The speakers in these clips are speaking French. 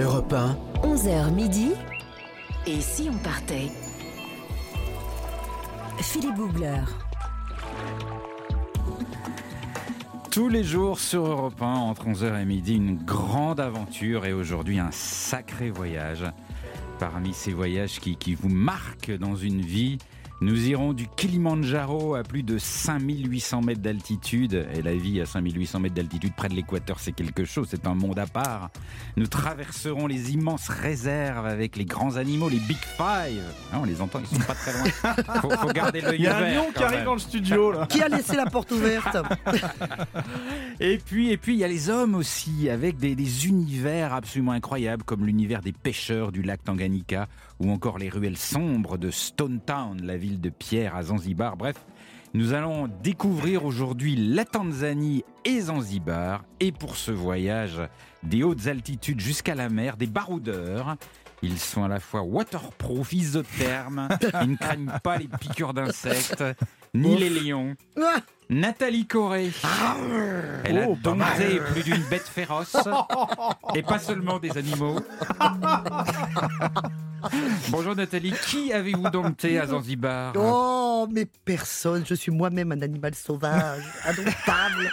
Europe 1, 11h midi, Et si on partait? Philippe Googler. Tous les jours sur Europe 1, entre 11h et midi, une grande aventure et aujourd'hui un sacré voyage. Parmi ces voyages qui, qui vous marquent dans une vie, nous irons du Kilimandjaro à plus de 5800 mètres d'altitude. Et la vie à 5800 mètres d'altitude près de l'équateur, c'est quelque chose, c'est un monde à part. Nous traverserons les immenses réserves avec les grands animaux, les Big Five. Ah, on les entend, ils sont pas très loin. Faut, faut garder l'œil Il y a un lion qui arrive même. dans le studio là. Qui a laissé la porte ouverte? Et puis, et puis, il y a les hommes aussi, avec des, des univers absolument incroyables, comme l'univers des pêcheurs du lac Tanganyika, ou encore les ruelles sombres de Stone Town, la ville de pierre à Zanzibar. Bref, nous allons découvrir aujourd'hui la Tanzanie et Zanzibar, et pour ce voyage des hautes altitudes jusqu'à la mer, des baroudeurs. Ils sont à la fois waterproof, isothermes, ils ne craignent pas les piqûres d'insectes, ni les lions. Ah, Nathalie Corée. Elle Oh, a mal. dompté plus d'une bête féroce. et pas seulement des animaux. Bonjour Nathalie, qui avez-vous dompté à Zanzibar? Oh, mais personne, je suis moi-même un animal sauvage, indomptable.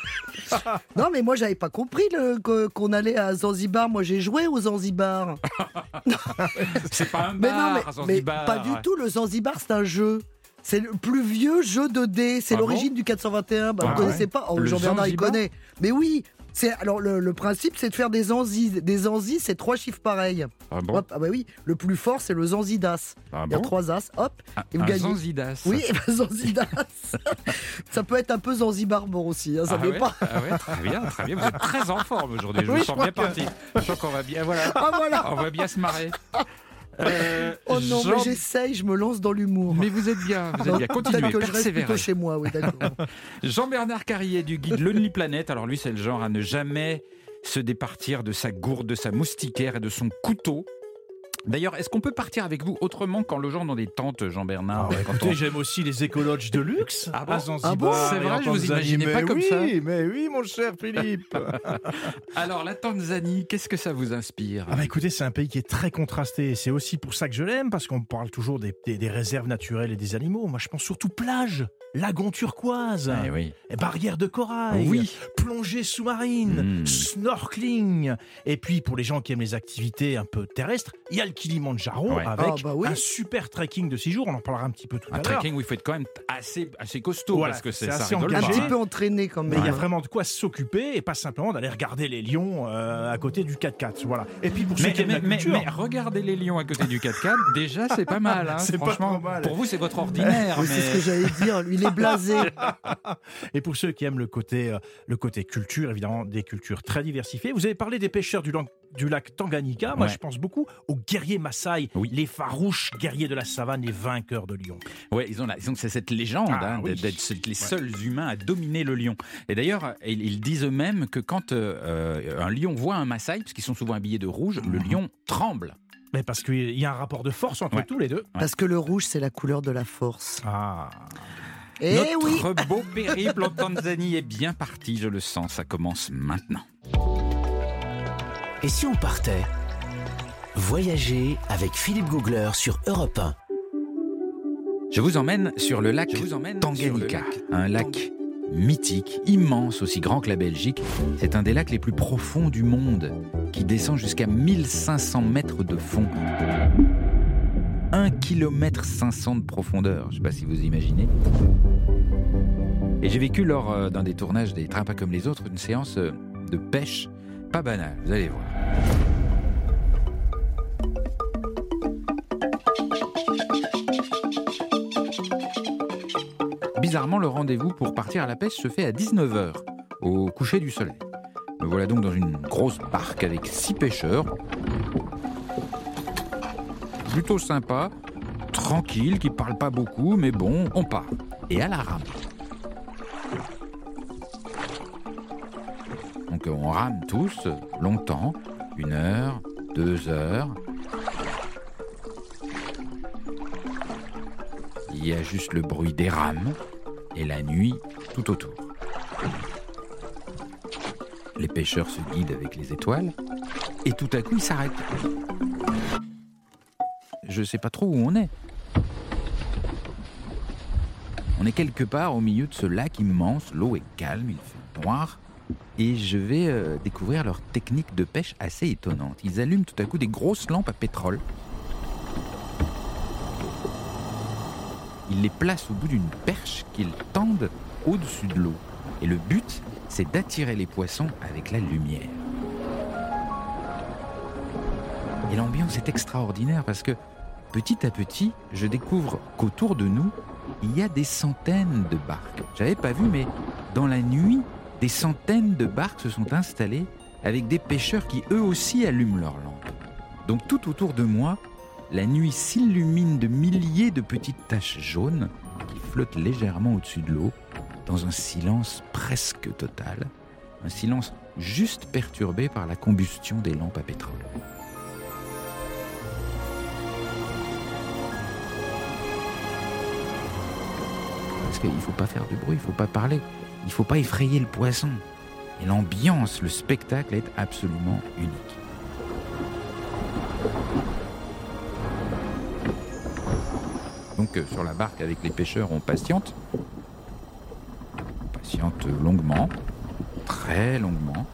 non, mais moi, j'avais pas compris qu'on allait à Zanzibar. Moi, j'ai joué au Zanzibar. C'est pas un Mais bar non, à mais, mais pas du tout. Le Zanzibar, c'est un jeu. C'est le plus vieux jeu de dés. C'est Ah l'origine du 421. Bah, Ah vous connaissez pas Oh, Jean-Bernard, il connaît. Mais oui. Alors le, le principe, c'est de faire des anzis. Des anzis, c'est trois chiffres pareils. Ah bon Hop, ah bah oui. Le plus fort, c'est le zanzidas. Ah Il y a trois as. Hop. Un, et vous un gagnez. Zanzidas. Oui, et ben Zanzidas. ça peut être un peu Zanzibar-bord aussi. hein, ça Ah ouais, pas. ah ouais, très bien, très bien. Vous êtes très en forme aujourd'hui. Je Oui, vous sens crois bien que- parti. Je sens qu'on va bien, voilà, Ah voilà. on va bien se marrer. Euh, Oh non, Jean- mais j'essaye, je me lance dans l'humour. Mais vous êtes bien, vous êtes bien. Continuez, que je reste persévérez. plutôt chez moi, oui, d'accord. Jean-Bernard Carrier du guide Lonely Planet. Alors lui, c'est le genre à ne jamais se départir de sa gourde, de sa moustiquaire et de son couteau. D'ailleurs, est-ce qu'on peut partir avec vous autrement quand le genre dans des tentes, Jean-Bernard Ah ouais, quand écoutez, on- j'aime aussi les écologes de luxe Ah bon à Zanzibar. Ah bon C'est vrai, je vous imaginais pas comme oui, ça. Mais oui, mon cher Philippe. Alors, la Tanzanie, qu'est-ce que ça vous inspire Ah bah écoutez, c'est un pays qui est très contrasté. C'est aussi pour ça que je l'aime, parce qu'on parle toujours des, des- des réserves naturelles et des animaux. Moi, je pense surtout plage, lagon turquoise, Eh oui. barrières de corail, Oui. plongée sous-marine, Mm. snorkeling. Et puis, pour les gens qui aiment les activités un peu terrestres, il y a le Kilimandjaro Ouais. avec Ah bah oui. un super trekking de 6 jours. On en parlera un petit peu tout Un à l'heure. trekking où il faut être quand même assez, assez costaud Voilà, parce que c'est assez rigole Un engagé. pas, petit peu entraîné quand Mais même. il y a vraiment de quoi s'occuper et pas simplement d'aller regarder les lions euh, à côté du 4x4. Voilà. Et puis pour ceux Mais, qui aiment mais, la mais- culture, mais regardez les lions à côté du 4x4, déjà c'est pas mal. Hein, C'est pas franchement. trop mal. Pour vous, c'est votre ordinaire. C'est ce que mais... j'allais dire. Lui, il est blasé. et pour ceux qui aiment le côté, euh, le côté culture, évidemment, des cultures très diversifiées. Vous avez parlé des pêcheurs du, du lac Tanganyika. Moi, Ouais. je pense beaucoup aux guerriers Maasai, Oui. les farouches guerriers de la savane, les vainqueurs de lions. Ouais, ils ont, la- ils ont c'est cette légende Ah, hein, oui. d'être les seuls humains à dominer le lion. Et d'ailleurs, ils, ils disent eux-mêmes que quand euh, un lion voit un Maasai, parce qu'ils sont souvent habillés de rouge, le Mhm. lion tremble. Mais parce qu'il y a un rapport de force entre Ouais. tous les deux. Parce que le rouge, c'est la couleur de la force. Ah. Eh Notre oui beau périple en Tanzanie est bien parti, je le sens. Ça commence maintenant. et si on partait Voyager avec Philippe Googler sur Europe 1. Je vous emmène sur le lac Tanganyika, un lac mythique, immense, aussi grand que la Belgique. C'est un des lacs les plus profonds du monde, qui descend jusqu'à 1500 mètres de fond. 1 km 500 de profondeur, je ne sais pas si vous imaginez. Et j'ai vécu lors euh, d'un des tournages des Trains pas comme les autres, une séance euh, de pêche pas banale, vous allez voir. Le rendez-vous pour partir à la pêche se fait à 19h, au coucher du soleil. Me voilà donc dans une grosse barque avec six pêcheurs. Plutôt sympa, tranquille, qui parlent pas beaucoup, mais bon, on part. Et à la rame. Donc on rame tous longtemps, une heure, deux heures. Il y a juste le bruit des rames et la nuit tout autour. Les pêcheurs se guident avec les étoiles. Et tout à coup, il s'arrête. Je sais pas trop où on est. On est quelque part au milieu de ce lac immense, l'eau est calme, il fait noir, et je vais euh, découvrir leur technique de pêche assez étonnante. Ils allument tout à coup des grosses lampes à pétrole. Ils les placent au bout d'une perche qu'ils tendent au-dessus de l'eau. Et le but, c'est d'attirer les poissons avec la lumière. Et l'ambiance est extraordinaire parce que petit à petit, je découvre qu'autour de nous, il y a des centaines de barques. J'avais pas vu, mais dans la nuit, des centaines de barques se sont installées avec des pêcheurs qui eux aussi allument leurs lampes. Donc tout autour de moi, la nuit s'illumine de milliers de petites taches jaunes qui flottent légèrement au-dessus de l'eau dans un silence presque total, un silence juste perturbé par la combustion des lampes à pétrole. Parce qu'il ne faut pas faire de bruit, il ne faut pas parler, il ne faut pas effrayer le poisson. Et l'ambiance, le spectacle est absolument unique. Sur la barque avec les pêcheurs, on patiente. On patiente longuement, très longuement.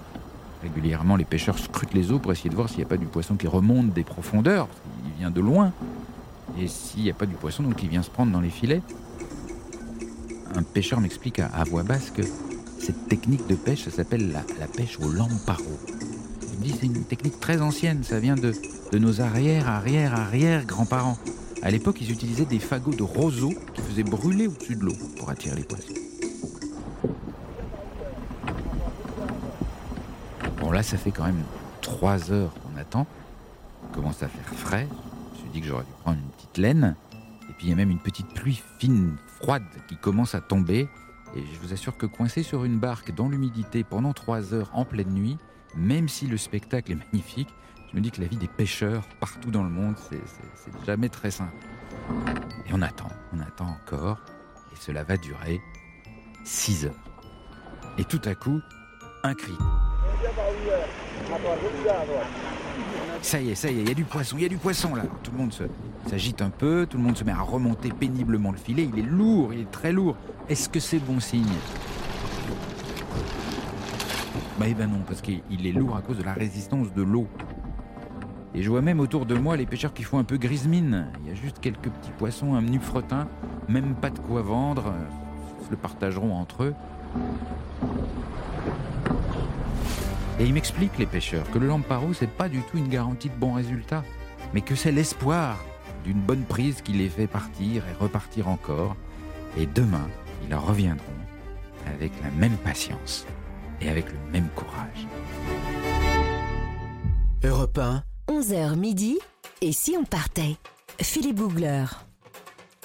Régulièrement, les pêcheurs scrutent les eaux pour essayer de voir s'il n'y a pas du poisson qui remonte des profondeurs. qu'il vient de loin. Et s'il n'y a pas du poisson, donc il vient se prendre dans les filets. Un pêcheur m'explique à, voix basse que cette technique de pêche, ça s'appelle la, pêche au lamparo. Il me dit c'est une technique très ancienne, ça vient de, de nos arrière, arrière, arrière grands-parents. À l'époque, ils utilisaient des fagots de roseau qui faisaient brûler au-dessus de l'eau pour attirer les poissons. Bon, là, ça fait quand même trois heures qu'on attend. Il commence à faire frais. Je me suis dit que j'aurais dû prendre une petite laine. Et puis, il y a même une petite pluie fine, froide, qui commence à tomber. Et je vous assure que coincé sur une barque dans l'humidité pendant trois heures en pleine nuit, même si le spectacle est magnifique, je me dis que la vie des pêcheurs partout dans le monde, c'est- jamais très simple. Et on attend, on attend encore, et cela va durer six heures. Et tout à coup, un cri. Ça y est, ça y est, il y a du poisson, il y a du poisson là. Tout le monde s'agite un peu, tout le monde se met à remonter péniblement le filet. Il est lourd, il est très lourd. Est-ce que c'est bon signe? Bah eh ben non, parce qu'il il est lourd à cause de la résistance de l'eau. Et je vois même autour de moi les pêcheurs qui font un peu grise mine. Il y a juste quelques petits poissons, un menu fretin, même pas de quoi vendre. Ils le partageront entre eux. Et ils m'expliquent, les pêcheurs, que le lamparo, c'est pas du tout une garantie de bon résultat, mais que c'est l'espoir d'une bonne prise qui les fait partir et repartir encore. Et demain, ils reviendront avec la même patience et avec le même courage. Europe 1, 11h midi. Et si on partait? Philippe Googler.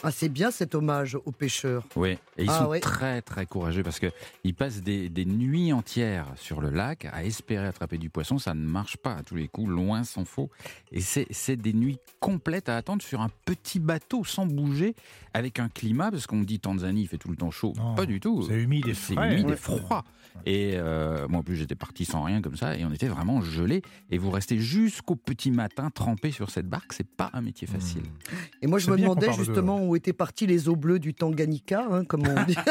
Ah, c'est bien cet hommage aux pêcheurs. Oui, et ils Ah sont ouais. très très courageux parce que ils passent des, des nuits entières sur le lac à espérer attraper du poisson. Ça ne marche pas à tous les coups, loin s'en faut. Et c'est c'est des nuits complètes à attendre sur un petit bateau sans bouger, avec un climat, parce qu'on dit Tanzanie, il fait tout le temps chaud. Non, pas du tout. C'est humide et C'est frais. humide et froid. Et euh, moi, en plus, j'étais parti sans rien comme ça, et on était vraiment gelés. Et vous restez jusqu'au petit matin trempé sur cette barque. C'est pas un métier facile. Et moi, je C'est me demandais justement où étaient partis les eaux bleues du Tanganyika, hein, comme on dit.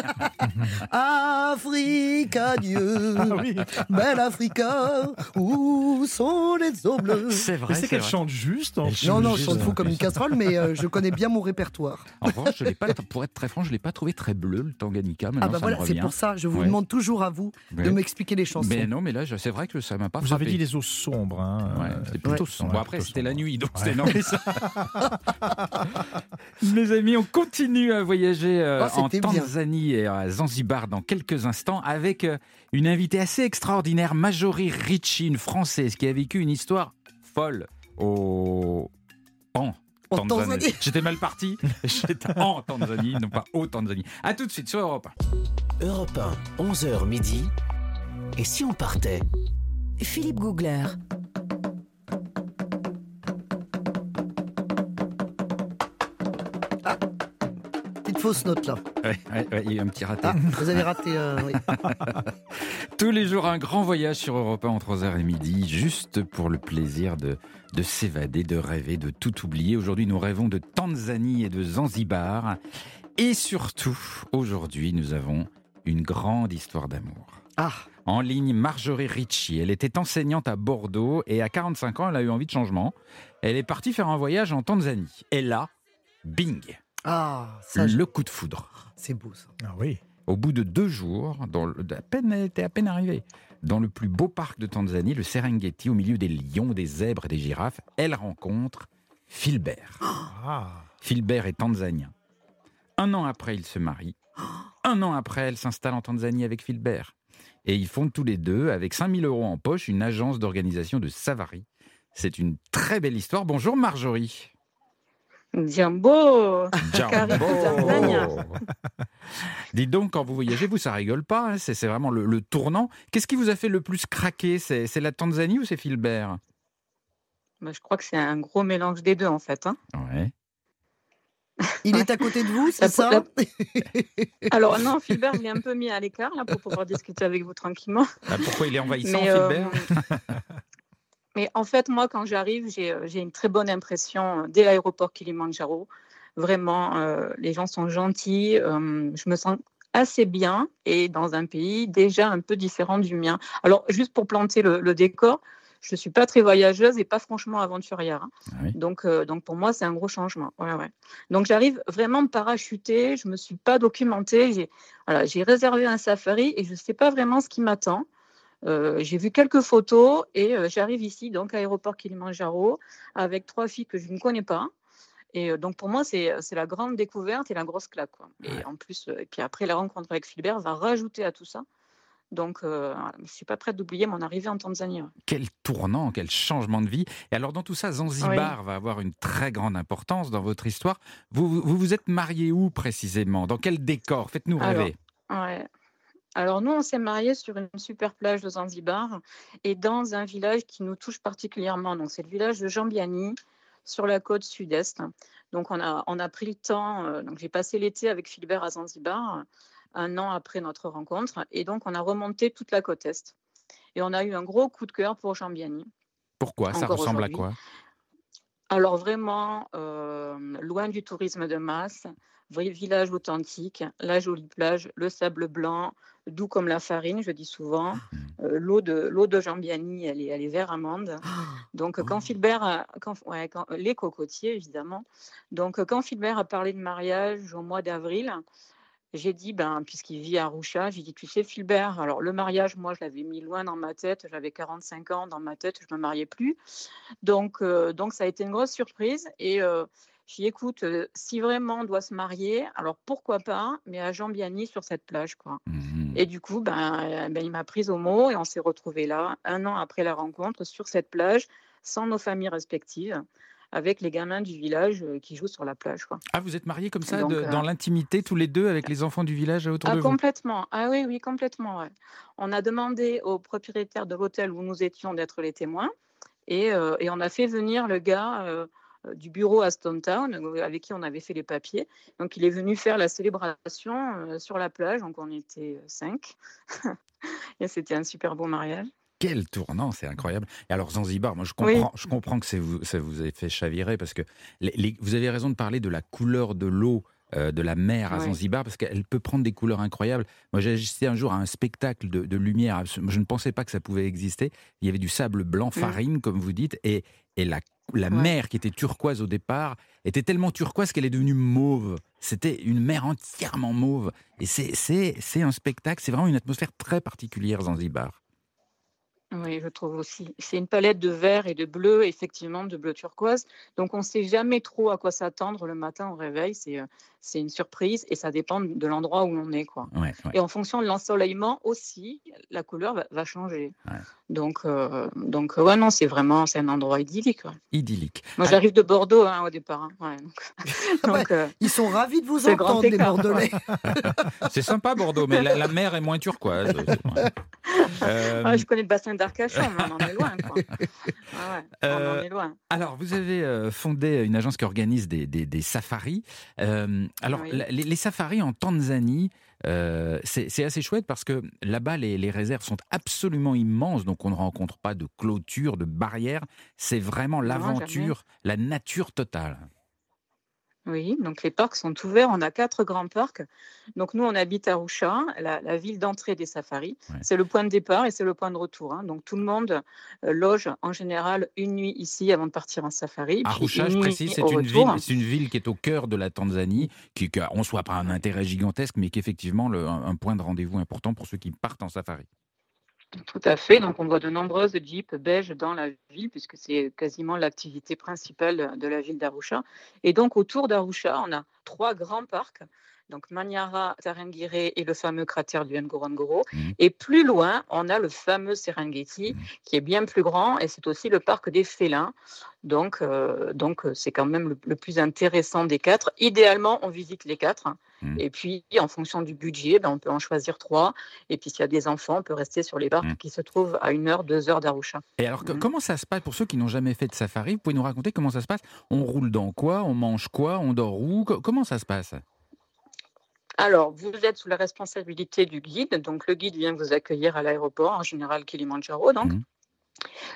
Afrique, adieu, Ah oui. belle Africa, où sont les eaux bleues? C'est vrai. C'est qu'elle chante juste. en. Non, non, je chante fou comme une casserole, mais euh, je connais bien mon répertoire. En revanche, je l'ai pas, pour être très franc, je l'ai pas trouvé très bleu le Tanganyika. Maintenant, Ah bah voilà, c'est pour ça, je vous Ouais. demande toujours à vous de Ouais. m'expliquer les chansons. Mais non, mais là, c'est vrai que ça m'a pas Vous frappé. avez dit les eaux sombres. Hein, Ouais, c'était plutôt Ouais. sombre. Après, c'était la nuit, donc Ouais. c'était normal. Mes amis, on continue à voyager euh, Ah, en bien. Tanzanie et à Zanzibar dans quelques instants avec euh, une invitée assez extraordinaire, Marjorie Ricci, une Française qui a vécu une histoire folle au... En En Tanzanie. J'étais mal parti. J'étais en Tanzanie, non pas au Tanzanie. À tout de suite sur Europe 1. Europe 1, 11h midi. Et si on partait? Philippe Googler. Fausse note là. Ouais, ouais, ouais, il y a eu un petit raté. Ah, vous avez raté. euh, oui. Tous les jours, un grand voyage sur Europe 1 entre 11h et midi, juste pour le plaisir de, de s'évader, de rêver, de tout oublier. Aujourd'hui, nous rêvons de Tanzanie et de Zanzibar. Et surtout, aujourd'hui, nous avons une grande histoire d'amour. Ah, En ligne, Marjorie Ricci. Elle était enseignante à Bordeaux et à 45 ans, elle a eu envie de changement. Elle est partie faire un voyage en Tanzanie. Et là, bing, ah, ça, le coup de foudre. c'est beau ça. Ah oui. Au bout de deux jours, dans le- à peine, elle était à peine arrivée, dans le plus beau parc de Tanzanie, le Serengeti, au milieu des lions, des zèbres et des girafes, elle rencontre Philbert. Ah. Philbert est tanzanien. Un an après, ils se marient. Un an après, elle s'installe en Tanzanie avec Philbert. Et ils fondent tous les deux, avec 5000 euros en poche, une agence d'organisation de Savary. C'est une très belle histoire. Bonjour Marjorie. Jumbo Jumbo. Tanzania. Dites donc, quand vous voyagez, vous, ça rigole pas. hein, c'est vraiment le, le tournant. Qu'est-ce qui vous a fait le plus craquer C'est la Tanzanie ou c'est Philbert? Bah, Je crois que c'est un gros mélange des deux en fait. hein. Ouais. Il est à côté de vous, c'est ça? la- Alors non, Philbert, je l'ai un peu mis à l'écart là pour pouvoir discuter avec vous tranquillement. Ah, pourquoi il est envahissant, Mais, euh, Philbert? mais en fait, moi, quand j'arrive, j'ai euh, une très bonne impression euh, dès l'aéroport Kilimanjaro. Vraiment, euh, les gens sont gentils. euh, je me sens assez bien et dans un pays déjà un peu différent du mien. Alors, juste pour planter le, le décor, je ne suis pas très voyageuse et pas franchement aventurière. hein. Ah oui. Donc, euh, donc pour moi, c'est un gros changement. Ouais, ouais. Donc j'arrive vraiment parachutée, je ne me suis pas documentée, j'ai voilà, j'ai réservé un safari et je ne sais pas vraiment ce qui m'attend. Euh, j'ai vu quelques photos et euh, j'arrive ici, donc à l'aéroport Kilimanjaro, avec trois filles que je ne connais pas. Et euh, donc pour moi, c'est la grande découverte et la grosse claque. quoi. Et en plus, et puis après, la rencontre avec Philbert va rajouter à tout ça. Donc euh, je ne suis pas prête d'oublier mon arrivée en Tanzanie. Quel tournant, quel changement de vie. Et alors, dans tout ça, Zanzibar va avoir une très grande importance dans votre histoire. Vous vous, êtes marié où précisément? Dans quel décor? Faites-nous Alors, rêver. Ouais. Alors nous, on s'est mariés sur une super plage de Zanzibar et dans un village qui nous touche particulièrement. Donc c'est le village de Jambiani sur la côte sud-est. Donc on a, on a pris le temps. euh, donc j'ai passé l'été avec Philbert à Zanzibar, un an après notre rencontre, et donc on a remonté toute la côte est. Et on a eu un gros coup de cœur pour Jambiani. Pourquoi? Ça ressemble à quoi? Alors vraiment, euh, loin du tourisme de masse, village authentique, la jolie plage, le sable blanc, doux comme la farine, je dis souvent. Euh, l'eau de l'eau de Jambiani, elle est, elle est vert amande. Donc quand Philbert, a- quand, ouais, quand- les cocotiers évidemment. Donc quand Philbert a parlé de mariage au mois d'avril, j'ai dit, ben, puisqu'il vit à Roucha, j'ai dit, tu sais, Philbert, alors le mariage, moi, je l'avais mis loin dans ma tête. J'avais 45 ans dans ma tête, je ne me mariais plus. Donc, euh, donc, ça a été une grosse surprise. Et euh, dit, écoute, euh, si vraiment on doit se marier, alors pourquoi pas, mais à Jambiani sur cette plage, quoi. Mhm. Et du coup, ben, ben, il m'a prise au mot et on s'est retrouvés là, un an après la rencontre, sur cette plage, sans nos familles respectives, avec les gamins du village qui jouent sur la plage, quoi. Ah, vous êtes mariés comme ça, Donc, de- euh, dans l'intimité, tous les deux, avec les enfants du village autour Ah, de vous? complètement. Ah oui, oui, complètement. ouais. On a demandé au propriétaire de l'hôtel où nous étions d'être les témoins et, euh, et on a fait venir le gars euh, du bureau à Stone Town euh, avec qui on avait fait les papiers. Donc il est venu faire la célébration euh, sur la plage. Donc on était euh, cinq. et c'était un super beau mariage. Quel tournant, c'est incroyable. Et alors Zanzibar, moi je Oui. comprends, je comprends que vous, ça vous ait fait chavirer parce que les- les- vous avez raison de parler de la couleur de l'eau euh, de la mer à Ouais. Zanzibar parce qu'elle peut prendre des couleurs incroyables. Moi j'ai assisté un jour à un spectacle de, de lumière, je ne pensais pas que ça pouvait exister. Il y avait du sable blanc farine comme vous dites et, et la, la Ouais. mer qui était turquoise au départ était tellement turquoise qu'elle est devenue mauve. C'était une mer entièrement mauve. Et c'est- c'est c'est un spectacle, c'est vraiment une atmosphère très particulière Zanzibar. Oui, je trouve aussi. C'est une palette de vert et de bleu, effectivement, de bleu turquoise. Donc, on ne sait jamais trop à quoi s'attendre le matin au réveil. C'est euh, c'est une surprise et ça dépend de l'endroit où l'on est. Quoi. Ouais, ouais. Et en fonction de l'ensoleillement aussi, la couleur va, va changer. Ouais. Donc, euh, donc, euh, ouais, non, c'est vraiment c'est un endroit idyllique. ouais. Idyllique. Moi, Ah. j'arrive de Bordeaux hein, au départ. hein. Ouais, donc, ouais. donc, euh, Ils sont ravis de vous entendre, les. Bordelais. C'est sympa Bordeaux, mais la, la mer est moins turquoise. Euh, ah, je connais le bassin d'Arcachon, mais on en est loin. Quoi. Ah ouais, on en Euh, est loin. Alors, vous avez euh, fondé une agence qui organise des, des- des safaris. Euh, alors, Oui. les, les safaris en Tanzanie, euh, c'est assez chouette parce que là-bas, les, les réserves sont absolument immenses, donc on ne rencontre pas de clôture, de barrière. C'est vraiment l'aventure, la nature totale. Oui, donc les parcs sont ouverts. On a quatre grands parcs. Donc nous, on habite à Arusha, la, la ville d'entrée des safaris. Ouais. C'est le point de départ et c'est le point de retour. hein. Donc tout le monde euh, loge en général une nuit ici avant de partir en safari. Arusha, une je précise, c'est une, ville, c'est une ville qui est au cœur de la Tanzanie, qui n'a soit pas un intérêt gigantesque, mais qui est effectivement le- un, un point de rendez-vous important pour ceux qui partent en safari. Tout à fait. Donc, on voit de nombreuses jeeps beiges dans la ville, puisque c'est quasiment l'activité principale de la ville d'Arusha. Et donc, autour d'Arusha, on a trois grands parcs. Donc, Manyara, Tarangire et le fameux cratère du Ngorongoro. Mhm. Et plus loin, on a le fameux Serengeti, Mhm. qui est bien plus grand, et c'est aussi le parc des félins. Donc, euh, donc euh, c'est quand même le, le plus intéressant des quatre. Idéalement, on visite les quatre. Mhm. Et puis, en fonction du budget, ben, on peut en choisir trois. Et puis, s'il y a des enfants, on peut rester sur les parcs Mhm. qui se trouvent à une heure, deux heures d'Arusha. Et alors, comment ça se passe pour ceux qui n'ont jamais fait de safari? Vous pouvez nous raconter comment ça se passe? On roule dans quoi? On mange quoi? On dort où? Co- Comment ça se passe? Alors, vous êtes sous la responsabilité du guide. Donc, le guide vient vous accueillir à l'aéroport, en général Kilimanjaro. Donc, Mhm.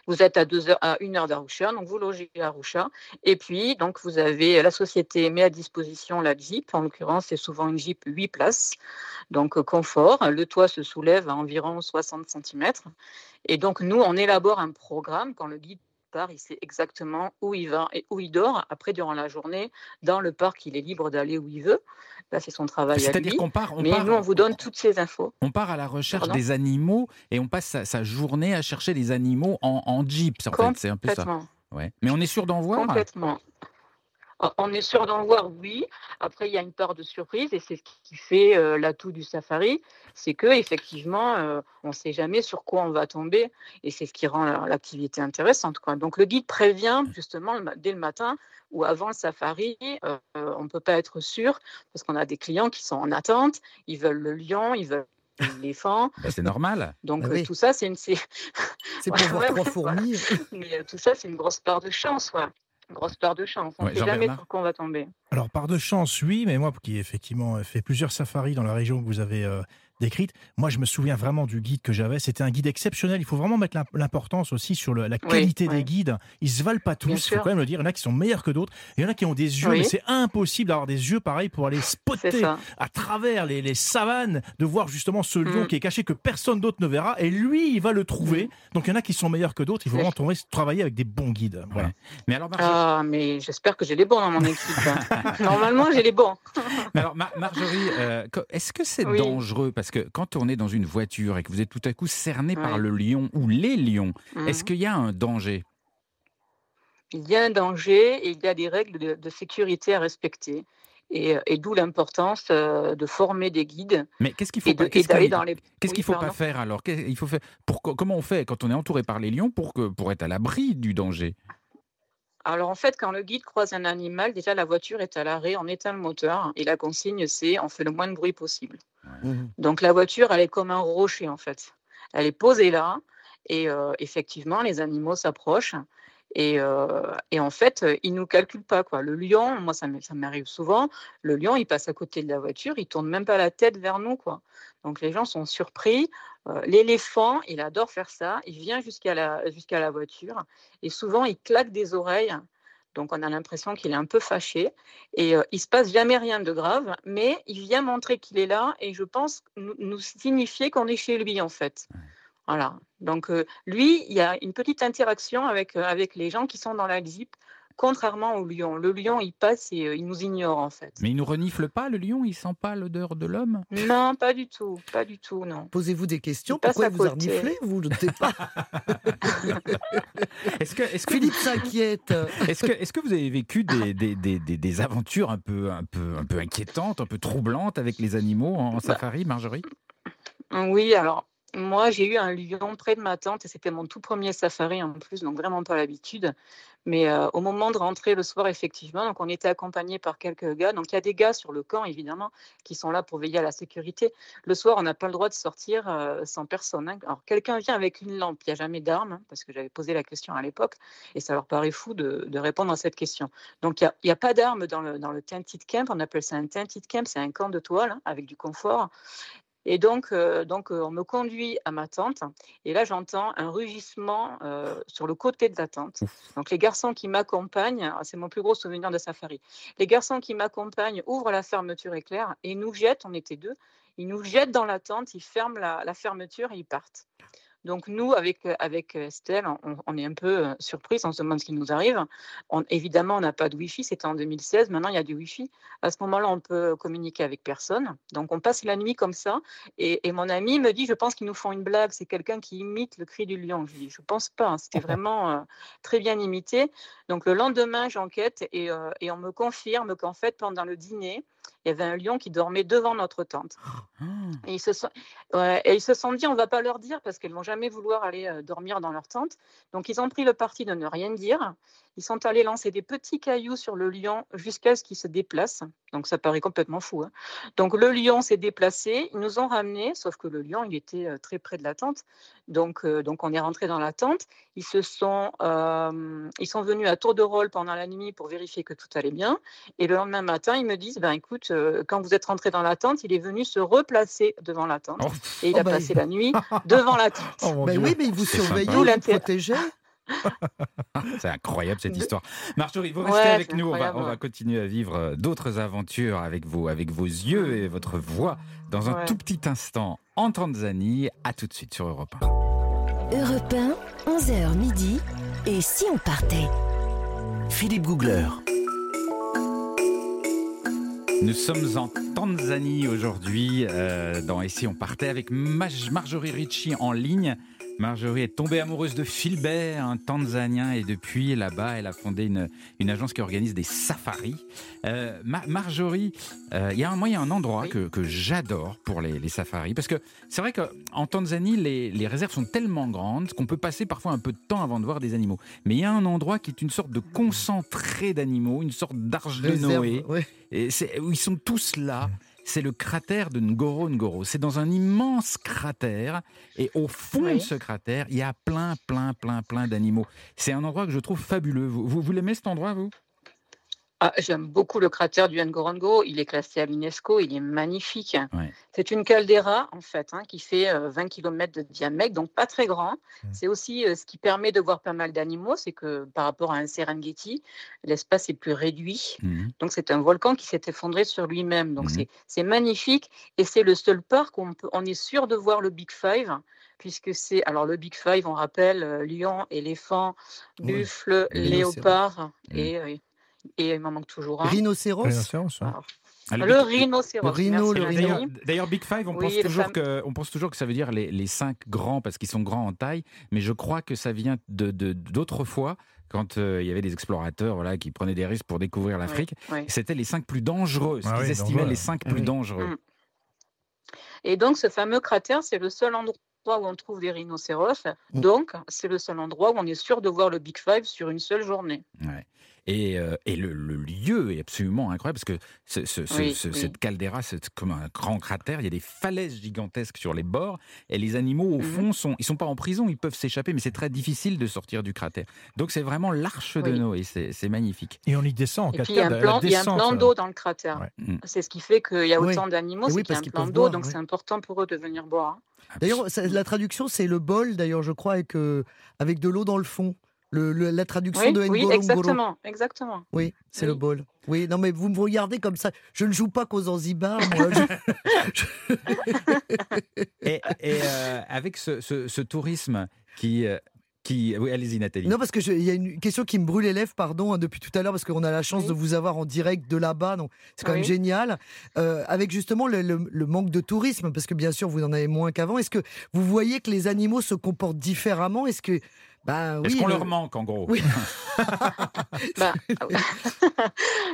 vous êtes à, deux heures, à une heure d'Arusha. Donc, vous logez à Arusha. Et puis, donc, vous avez la société met à disposition la Jeep. En l'occurrence, c'est souvent une Jeep 8 places. Donc, euh, confort. Le toit se soulève à environ 60 cm. Et donc, nous, on élabore un programme quand le guide part, il sait exactement où il va et où il dort. Après, durant la journée, dans le parc, il est libre d'aller où il veut. Là, c'est son travail à C'est-à-dire qu'on part, on, Mais part, nous, on vous donne toutes ces infos. on part à la recherche Pardon? des animaux et on passe sa, sa journée à chercher des animaux en, en jeep. En fait, c'est un peu ça. Complètement. Ouais. Mais on est sûr d'en voir? Complètement. On est sûr d'en voir, oui. Après, il y a une part de surprise et c'est ce qui fait euh, l'atout du safari, c'est que effectivement, euh, on ne sait jamais sur quoi on va tomber et c'est ce qui rend la- l'activité intéressante. Quoi. Donc, le guide prévient justement le ma- dès le matin ou avant le safari, euh, euh, on ne peut pas être sûr parce qu'on a des clients qui sont en attente, ils veulent le lion, ils veulent l'éléphant. Bah, C'est normal. Donc, Ah euh, oui. tout ça, c'est une, c'est- C'est pour Ouais, voir ouais, trois ouais, fourmis. mais euh, tout ça, c'est une grosse part de chance, ouais. Grosse part de chance. On ne Ouais, sait jamais sur quoi on va tomber. Alors, par de chance, oui, mais moi qui effectivement euh, fait plusieurs safaris dans la région que vous avez euh, décrite, moi je me souviens vraiment du guide que j'avais. C'était un guide exceptionnel. Il faut vraiment mettre l'im- l'importance aussi sur le- la qualité oui. des guides. Ils se valent pas tous, il faut quand même le dire. Il y en a qui sont meilleurs que d'autres. Il y en a qui ont des yeux, Oui. mais c'est impossible d'avoir des yeux pareils pour aller spotter à travers les, les savanes, de voir justement ce lion Mm. qui est caché que personne d'autre ne verra. Et lui, il va le trouver. Donc il y en a qui sont meilleurs que d'autres. Il faut vraiment travailler avec des bons guides. Voilà. Ouais. Mais alors, Marjorie, Ah, mais j'espère que j'ai les bons dans mon équipe. hein. Normalement, j'ai les bons. mais alors, Mar- Marjorie, euh, est-ce que c'est Oui. dangereux? Parce que quand on est dans une voiture et que vous êtes tout à coup cerné par le lion ou les lions, est-ce Mhm. qu'il y a un danger? Il y a un danger et il y a des règles de, de sécurité à respecter. Et, et d'où l'importance euh, de former des guides Mais qu'est-ce qu'il faut pas d'aller qu'il- dans les. Qu'est-ce qu'il faut pas faire alors? Il faut faire pour, Comment on fait quand on est entouré par les lions pour, que, pour être à l'abri du danger? Alors en fait, quand le guide croise un animal, déjà la voiture est à l'arrêt, on éteint le moteur et la consigne c'est on fait le moins de bruit possible. Mhm. Donc la voiture, elle est comme un rocher en fait. Elle est posée là et euh, effectivement les animaux s'approchent et, en fait euh, ils nous calculent pas quoi. Le lion, moi ça m'arrive souvent, le lion il passe à côté de la voiture, il tourne même pas la tête vers nous quoi. Donc les gens sont surpris. L'éléphant, il adore faire ça. Il vient jusqu'à la la voiture et souvent il claque des oreilles. Donc on a l'impression qu'il est un peu fâché et euh, il se passe jamais rien de grave, mais il vient montrer qu'il est là et je pense nous, nous signifier qu'on est chez lui en fait. Voilà. Donc euh, lui, il y a une petite interaction avec euh, avec les gens qui sont dans la Jeep, contrairement au lion. Le lion, il passe et euh, il nous ignore en fait. Mais il ne renifle pas, le lion? Il sent pas l'odeur de l'homme? Non, pas du tout, pas du tout, non. Posez-vous des questions. Il Pourquoi vous côté. reniflez Vous ne pas. Est-ce que, est-ce que, Philippe s'inquiète. est-ce que, est-ce que vous avez vécu des, des, des, des- des aventures un peu, un, peu, un peu inquiétantes, un peu troublantes avec les animaux en Bah. safari, Marjorie? Oui, alors Moi, j'ai eu un lion près de ma tente et c'était mon tout premier safari en plus, donc vraiment pas l'habitude. Mais euh, au moment de rentrer le soir, effectivement, donc on était accompagné par quelques gars. Donc il y a des gars sur le camp, évidemment, qui sont là pour veiller à la sécurité. Le soir, on n'a pas le droit de sortir euh, sans personne. hein. Alors quelqu'un vient avec une lampe, il n'y a jamais d'armes, hein, parce que j'avais posé la question à l'époque, et ça leur paraît fou de, répondre à cette question. Donc il n'y a, pas d'armes dans le, dans tented camp, on appelle ça un tented camp, c'est un camp de toile hein, avec du confort. Et donc, euh, donc euh, on me conduit à ma tente, et là j'entends un rugissement euh, sur le côté de la tente. Donc les garçons qui m'accompagnent, ah, c'est mon plus gros souvenir de safari, les garçons qui m'accompagnent ouvrent la fermeture éclair et nous jettent, on était deux, ils nous jettent dans la tente, ils ferment la, la fermeture et ils partent. Donc nous, avec, avec Estelle, on, on est un peu surprise, on se demande ce qui nous arrive. On- évidemment, on n'a pas de Wi-Fi, c'était en 2016, maintenant il y a du Wi-Fi. À ce moment-là, on peut communiquer avec personne. Donc on passe la nuit comme ça. Et, et mon ami me dit, je pense qu'ils nous font une blague, c'est quelqu'un qui imite le cri du lion. Je lui dis, je pense pas, hein, c'était vraiment euh, très bien imité. Donc le lendemain, j'enquête et, euh, et on me confirme qu'en fait, pendant le dîner, il y avait un lion qui dormait devant notre tente. Ah. Et ils se sont, ouais, et ils se sont dit, on va pas leur dire parce qu'elles vont jamais vouloir aller euh, dormir dans leur tente. Donc ils ont pris le parti de ne rien dire. Ils sont allés lancer des petits cailloux sur le lion jusqu'à ce qu'il se déplace. Donc ça paraît complètement fou. hein. Donc le lion s'est déplacé, ils nous ont ramenés, sauf que le lion, il était euh, très près de la tente. Donc, euh, donc on est rentré dans la tente. Ils se sont, euh, ils sont venus à tour de rôle pendant la nuit pour vérifier que tout allait bien. Et le lendemain matin, ils me disent, ben écoute, euh, quand vous êtes rentré dans la tente, il est venu se replacer devant la tente. Oh, Et il Oh a bah, passé la nuit devant la tente. Oh mon Ben Dieu. oui, mais il vous surveillait, vous protégeait. C'est incroyable cette histoire. Marjorie, vous restez Ouais, avec nous. On va, on continuer à vivre euh, d'autres aventures avec vos, avec vos yeux et votre voix dans un Ouais. tout petit instant en Tanzanie. À tout de suite sur Europe 1. Europe 1, 11h midi. Et si on partait? Philippe Googler. Nous sommes en Tanzanie aujourd'hui, euh, dans Et si on partait avec Maj- Marjorie Ricci en ligne. Marjorie est tombée amoureuse de Philbert, un Tanzanien, et depuis là-bas, elle a fondé une, une agence qui organise des safaris. Euh, Ma- Marjorie, euh, il y a un, moi, il y a un endroit Oui. que, que j'adore pour les, les safaris, parce que c'est vrai qu'en Tanzanie, les, les réserves sont tellement grandes qu'on peut passer parfois un peu de temps avant de voir des animaux. Mais il y a un endroit qui est une sorte de concentré d'animaux, une sorte d'arche de Noé. ouais. Et c'est- où ils sont tous là. C'est le cratère de Ngoro Ngoro. C'est dans un immense cratère. Et au fond Oui. de ce cratère, il y a plein, plein, plein, plein d'animaux. C'est un endroit que je trouve fabuleux. Vous, vous, vous l'aimez cet endroit, vous? Ah, J'aime beaucoup le cratère du Ngorongoro. Il est classé à l'UNESCO. Il est magnifique. Ouais. C'est une caldeira, en fait, hein, qui fait euh, 20 km de diamètre, donc pas très grand. Mm. C'est aussi euh, ce qui permet de voir pas mal d'animaux. C'est que par rapport à un Serengeti, l'espace est plus réduit. Mhm. Donc c'est un volcan qui s'est effondré sur lui-même. Donc Mhm. c'est- magnifique. Et c'est le seul parc où on, peut, on est sûr de voir le Big Five. Puisque c'est. Alors, le Big Five, on rappelle euh, lion, éléphant, buffle, léopard Mm. et, euh, et il m'en manque toujours un. Rhinocéros Rhinocéros, ouais. Alors, Ah, le rhinocéros. Le rhino, merci, le les rhino. amis. D'ailleurs, Big Five, on, Oui, pense toujours fam- que, on pense toujours que ça veut dire les, les cinq grands parce qu'ils sont grands en taille, mais je crois que ça vient de de- d'autres fois quand euh, il y avait des explorateurs voilà, qui prenaient des risques pour découvrir l'Afrique. Oui. C'était les cinq plus dangereux, ce Ah qu'ils oui, estimaient dangereux. les cinq plus oui. dangereux. Mm. Et donc, ce fameux cratère, c'est le seul endroit où on trouve des rhinocéros. Mm. Donc, c'est le seul endroit où on est sûr de voir le Big Five sur une seule journée. Ouais. Et, euh, et le, le lieu est absolument incroyable parce que ce- ce- ce- Oui, ce- oui. cette caldeira, c'est comme un grand cratère. Il y a des falaises gigantesques sur les bords et les animaux au Mhm. fond sont, ils sont pas en prison, ils peuvent s'échapper, mais c'est très difficile de sortir du cratère. Donc c'est vraiment l'arche de Oui. Noé. C'est magnifique. Et on y descend en Et 4 puis, il y a un plan, plan d'eau dans le cratère. Ouais. Mm. C'est ce qui fait qu'il y a Oui. autant d'animaux, Et c'est qu'il y a un plan d'eau, donc oui. c'est important pour eux de venir boire. D'ailleurs, ça- la traduction, c'est le bol, d'ailleurs, je crois, avec, euh, avec de l'eau dans le fond. Le, le- la traduction Oui, de oui, Ngorongoro. exactement, exactement. Oui, c'est le Oui. bol. Oui, non, mais vous me regardez comme ça. Je ne joue pas qu'aux Zanzibar, moi. Je- Et, et, euh, avec ce, ce- ce tourisme qui, euh, qui, oui, allez-y Nathalie. Non, parce qu'il y a une question qui me brûle les lèvres, pardon, hein, depuis tout à l'heure, parce qu'on a la chance Oui. de vous avoir en direct de là-bas, donc c'est quand même Oui. génial. Euh, avec justement le, le- le manque de tourisme, parce que bien sûr, vous en avez moins qu'avant. Est-ce que vous voyez que les animaux se comportent différemment? Est-ce que Bah Est-ce qu'on le- leur manque en gros? Oui. Bah,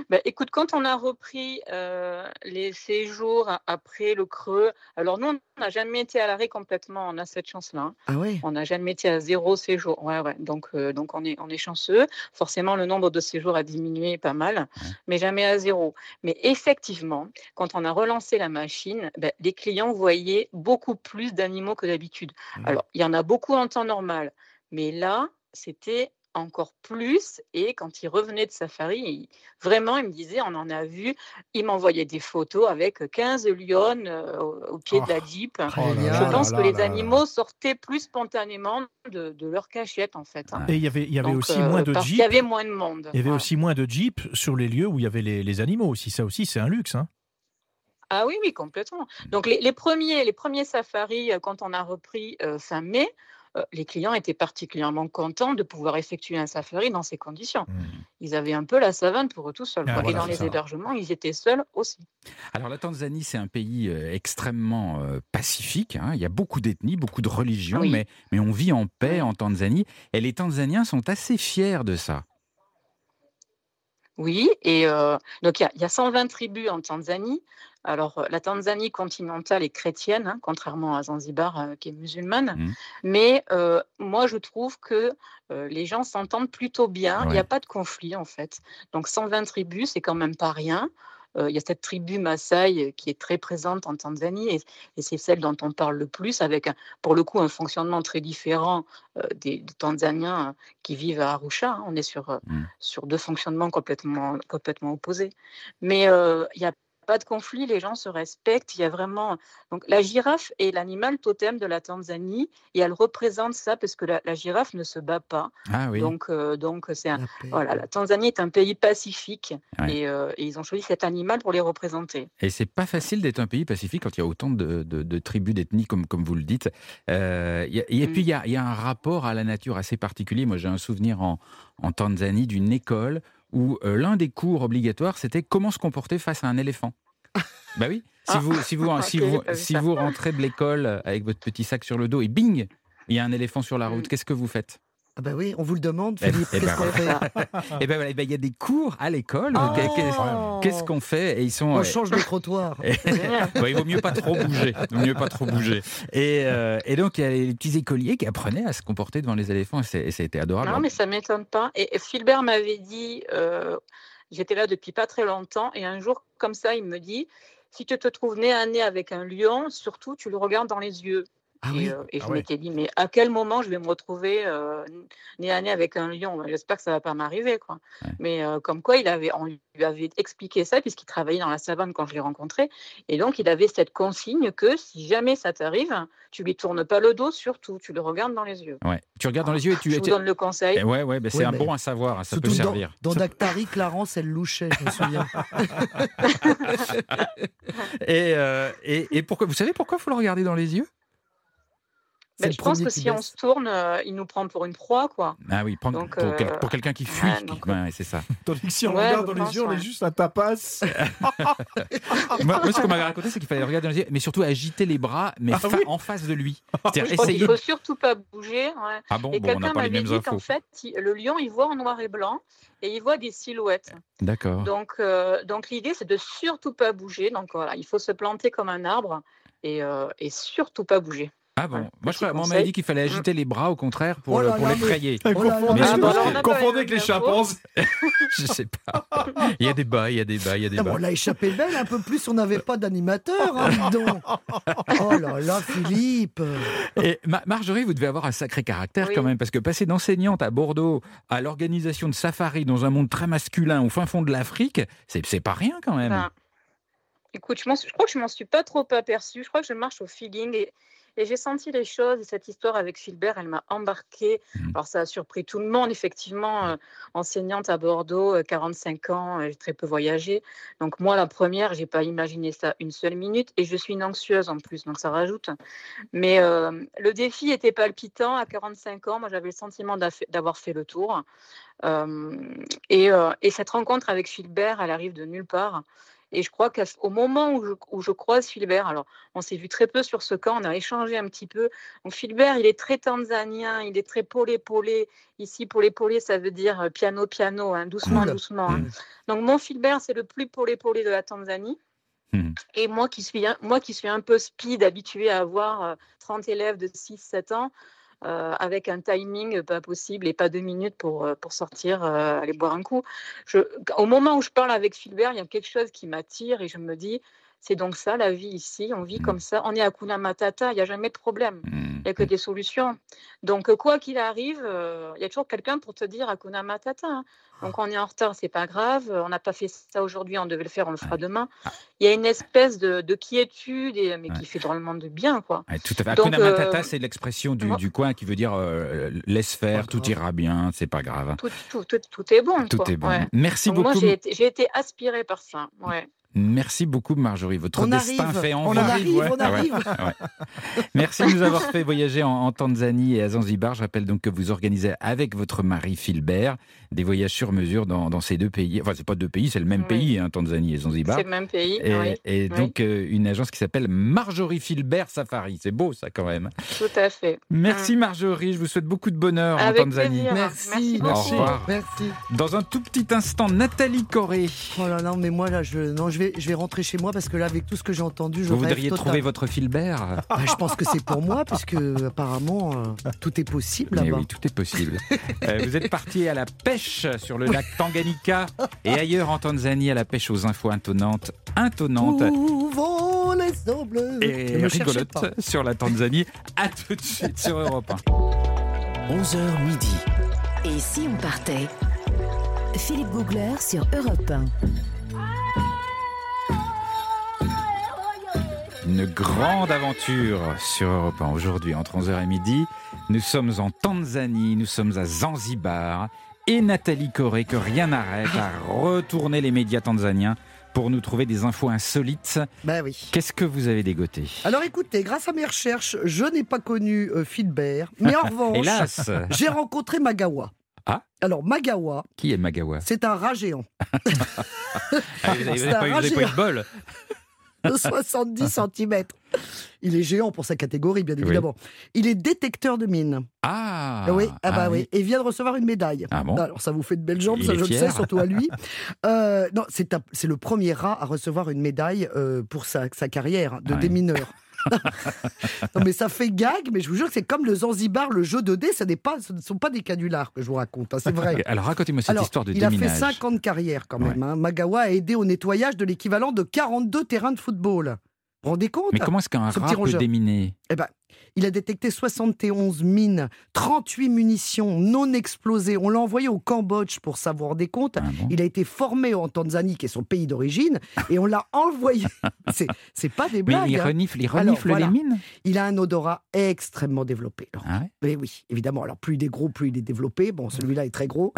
bah, écoute, quand on a repris euh, les séjours après le creux, alors nous, on n'a jamais été à l'arrêt complètement, on a cette chance-là. hein. Ah ouais? On n'a jamais été à zéro séjour. Ouais, ouais. Donc, euh, donc on, est, on est chanceux. Forcément, le nombre de séjours a diminué pas mal, mais jamais à zéro. Mais effectivement, quand on a relancé la machine, les clients voyaient beaucoup plus d'animaux que d'habitude. Mmh. Alors, il y en a beaucoup en temps normal, mais là, c'était encore plus. Et quand ils revenaient de safari, vraiment, ils me disaient, on en a vu. Ils m'envoyaient des photos avec 15 lions euh, au, pied de la Jeep. Oh Génial. là Je pense là que les là animaux sortaient plus spontanément de, de leur cachette, en fait. hein. Et il y avait, il y avait Donc, aussi euh, moins de qu'il jeeps. y avait moins de monde. Il y avait aussi moins de jeeps sur les lieux où il y avait les, les animaux aussi. Ça aussi, c'est un luxe. Hein. Ah oui, oui, complètement. Donc les, les premiers, les premiers safaris, euh, quand on a repris euh, fin mai, les clients étaient particulièrement contents de pouvoir effectuer un safari dans ces conditions. Ils avaient un peu la savane pour eux tout seuls. Ah, voilà, Et dans les ça. hébergements, ils étaient seuls aussi. Alors la Tanzanie, c'est un pays euh, extrêmement euh, pacifique. hein. Il y a beaucoup d'ethnies, beaucoup de religions, Oui. mais, mais on vit en paix en Tanzanie. Et les Tanzaniens sont assez fiers de ça. Oui, et euh, donc il y, a- il y a 120 tribus en Tanzanie. Alors euh, la Tanzanie continentale est chrétienne, hein, contrairement à Zanzibar euh, qui est musulmane. Mhm. Mais euh, moi je trouve que euh, les gens s'entendent plutôt bien. Il n'y a pas de conflit en fait. Donc 120 tribus, c'est quand même pas rien. Il y a cette tribu Maasai qui est très présente en Tanzanie et, et c'est celle dont on parle le plus, avec un- pour le coup un fonctionnement très différent des, des Tanzaniens qui vivent à Arusha. hein. On est sur, euh, Mm. sur deux fonctionnements complètement, complètement opposés. Mais il n'y a pas de conflit, les gens se respectent. Il y a vraiment. Donc, la girafe est l'animal totem de la Tanzanie et elle représente ça parce que la, la girafe ne se bat pas. Ah oui. Donc, euh, donc c'est un. La. Voilà, la Tanzanie est un pays pacifique Ouais. et, euh, et ils ont choisi cet animal pour les représenter. Et c'est pas facile d'être un pays pacifique quand il y a autant de, de- de tribus, d'ethnies, comme, comme vous le dites. Euh, il y a- et Mm. puis, il y, a, il y a un rapport à la nature assez particulier. Moi, j'ai un souvenir en, en Tanzanie d'une école où euh, l'un des cours obligatoires, c'était comment se comporter face à un éléphant. bah oui, si Ah. vous, si vous, si Ok, vous, si vous rentrez de l'école avec votre petit sac sur le dos et bing, il y a un éléphant sur la route, Mm. qu'est-ce que vous faites? Ah bah oui, on vous le demande, Philippe. eh ben Qu'est-ce qu'on C'est fait? Ça. Et ben eh ben, il y a des cours à l'école. Oh Qu'est- Qu'est-ce qu'on fait? Et ils sont. On euh, change de trottoir. Bon, il vaut mieux pas trop bouger. Il vaut mieux pas trop bouger. Et, euh, et donc, il y a les petits écoliers qui apprenaient à se comporter devant les éléphants et c'était adorable. Non, mais ça m'étonne pas. Et et Philbert m'avait dit, euh, j'étais là depuis pas très longtemps, et un jour, comme ça, il me dit, si tu te trouves nez à nez avec un lion, surtout, tu le regardes dans les yeux. Ah et oui? euh, et je Ah ouais. m'étais dit, mais à quel moment je vais me retrouver euh, nez à nez avec un lion? Ben, J'espère que ça va pas m'arriver. quoi. Ouais. Mais euh, comme quoi, il avait, on lui avait expliqué ça, puisqu'il travaillait dans la savane quand je l'ai rencontré. Et donc, il avait cette consigne que si jamais ça t'arrive, tu lui tournes pas le dos, surtout, tu le regardes dans les yeux. Ouais. Tu regardes dans les yeux et tu. Je vous tu- donne le conseil. Eh ouais, ouais, ben c'est Oui, un bon à savoir. Ça peut dans, servir. dans Ça- Dactari, Clarence, elle louchait, je me souviens. Et, euh, et, et pourquoi, vous savez pourquoi il faut le regarder dans les yeux? Ben, je pense que si on se tourne, euh, il nous prend pour une proie, quoi. Ah oui, prendre- Donc, pour, quel- euh, pour quelqu'un qui fuit. ouais, qui- donc- ouais, c'est ça. Tandis que si on Ouais, regarde dans les yeux, on est juste à tapas. moi, moi, ce qu'on m'avait raconté, c'est qu'il fallait regarder dans les yeux, mais surtout agiter les bras, mais Ah fa- oui en face de lui. C'est-à-dire pense qu'il essayer. faut surtout pas bouger. ouais. Ah bon, et bon quelqu'un m'avait dit qu'en fait, il- le lion, il voit en noir et blanc et il voit des silhouettes. D'accord. Donc, euh, donc l'idée, c'est de surtout pas bouger. Donc voilà, il faut se planter comme un arbre et, euh, et surtout pas bouger. Ah bon Voilà, Moi, je crois, moi, on m'avait dit qu'il fallait agiter les bras, au contraire, pour Oh là pour l'effrayer. Oh Confondez Ah, bah, avec les chimpanzés. Je sais pas. Il y a des bas, il y a des bas, il y a des Ah bon, bas. on l'a échappé belle un peu plus, on n'avait pas d'animateur, hein, dis donc. Oh là là, Philippe. Et Ma- Marjorie, vous devez avoir un sacré caractère Oui. quand même, parce que passer d'enseignante à Bordeaux à l'organisation de safari dans un monde très masculin au fin fond de l'Afrique, c'est pas rien quand même. Ben, écoute, je, je crois que je m'en suis pas trop aperçue. Je crois que je marche au feeling et, et j'ai senti les choses. Et cette histoire avec Philbert, elle m'a embarquée. Mhm. Alors, ça a surpris tout le monde. Effectivement, euh, enseignante à Bordeaux, euh, 45 ans, euh, j'ai très peu voyagé. Donc, moi, la première, j'ai pas imaginé ça une seule minute. Et je suis une anxieuse en plus, donc ça rajoute. Mais euh, le défi était palpitant. À 45 ans, moi, j'avais le sentiment d'a- d'avoir fait le tour. Euh, et, euh, et cette rencontre avec Philbert, elle arrive de nulle part. Et je crois qu'au moment où je, où je croise Philbert, alors on s'est vu très peu sur ce camp, on a échangé un petit peu. Donc Philbert, il est très tanzanien, il est très polé-polé. Ici, polé-polé, ça veut dire piano-piano, hein, doucement, Cool. doucement. hein. Mm. Donc mon Philbert, c'est le plus polé-polé de la Tanzanie. Hmm. Et moi qui, suis, un- moi qui suis un peu speed, habituée à avoir euh, 30 élèves de 6-7 ans, euh, avec un timing pas possible et pas deux minutes pour, euh, pour sortir, euh, aller boire un coup. Au moment où je parle avec Philbert, il y a quelque chose qui m'attire et je me dis, c'est donc ça la vie ici, on vit Mm. comme ça, on est à Kuna Matata, il n'y a jamais de problème. Hmm. Il n'y a que des solutions. Donc, quoi qu'il arrive, euh, il y a toujours quelqu'un pour te dire Hakuna Matata. hein. Donc, on est en retard, c'est pas grave. On n'a pas fait ça aujourd'hui, on devait le faire, on le fera demain. Il y a une espèce de, de quiétude, et, mais Ouais. qui fait drôlement de bien, quoi. Ouais, tout à fait. Donc, Matata, euh, c'est l'expression du, coin qui veut dire euh, laisse faire, tout ira bien, c'est pas grave. Tout, tout, tout, tout est bon. Tout quoi. est bon. Ouais. Merci Donc, moi, beaucoup. j'ai été, été aspirée par ça. Ouais. Merci beaucoup, Marjorie. Votre On destin arrive, fait on envie. arrive, ouais. on arrive. Merci de nous avoir fait voyager en, en Tanzanie et à Zanzibar. Je rappelle donc que vous organisez avec votre mari Philbert des voyages sur mesure dans, dans ces deux pays. Enfin, c'est pas deux pays, c'est le même Oui. pays, hein, Tanzanie et Zanzibar. C'est le même pays. Et, oui. et oui. donc euh, une agence qui s'appelle Marjorie Philbert Safari. C'est beau ça quand même. Tout à fait. Merci Marjorie, je vous souhaite beaucoup de bonheur Avec en Tanzanie. plaisir. Merci, Merci Au merci, revoir. merci. Dans un tout petit instant, Nathalie Corée. Oh là là, mais moi là, je, non, je vais, je vais rentrer chez moi parce que là, avec tout ce que j'ai entendu, je Vous rêve voudriez total. trouver votre Philbert Bah, je pense que c'est pour moi, puisque apparemment euh, tout est possible là-bas. oui, tout est possible. Euh, vous êtes parti à la pêche sur le lac Tanganyika et ailleurs en Tanzanie à la pêche aux infos intonnantes, intonnantes Où vont les eaux bleues et Ne pas. sur la Tanzanie. À tout de suite sur Europe 1. 11h midi. Et si on partait? Philippe Googler sur Europe 1. Une grande aventure sur Europe 1 aujourd'hui entre 11h et midi. Nous sommes en Tanzanie, nous sommes à Zanzibar et Nathalie Corée que rien n'arrête à retourner les médias tanzaniens pour nous trouver des infos insolites. Bah oui. Qu'est-ce que vous avez dégoté? Alors écoutez, grâce à mes recherches, je n'ai pas connu euh, Philbert, mais en revanche, j'ai rencontré Magawa. Ah. Alors Magawa, Qui est Magawa? c'est un rat géant Ah, Vous n'avez pas, eu- de bol de 70 cm. Il est géant pour sa catégorie, bien évidemment. Il est détecteur de mines. Ah oui, ah bah ah oui. Et vient de recevoir une médaille. Ah bon Alors ça vous fait de belles jambes, Il ça je le sais, surtout à lui. Euh, non, c'est le premier rat à recevoir une médaille euh, pour sa, sa carrière de Ouais. démineur. Non mais ça fait gag, mais je vous jure que c'est comme le Zanzibar, le jeu de dés, ça pas, ce ne sont pas des canulars que je vous raconte, hein, c'est vrai. Alors racontez-moi cette Alors, histoire de il a fait déminage. 5 ans de carrière quand même. hein. Magawa a aidé au nettoyage de l'équivalent de 42 terrains de football. Vous vous rendez compte Mais comment est-ce qu'un rat peut rongeur. déminer eh ben, il a détecté 71 mines, 38 munitions non explosées. On l'a envoyé au Cambodge pour savoir des comptes. Ah bon Il a été formé en Tanzanie, qui est son pays d'origine, et on l'a envoyé. C'est, pas des Mais blagues. il hein. renifle, il Alors, renifle voilà. les mines Il a un odorat extrêmement développé. Ah ouais Mais oui, évidemment. Alors, plus il est gros, plus il est développé. Bon, celui-là est très gros.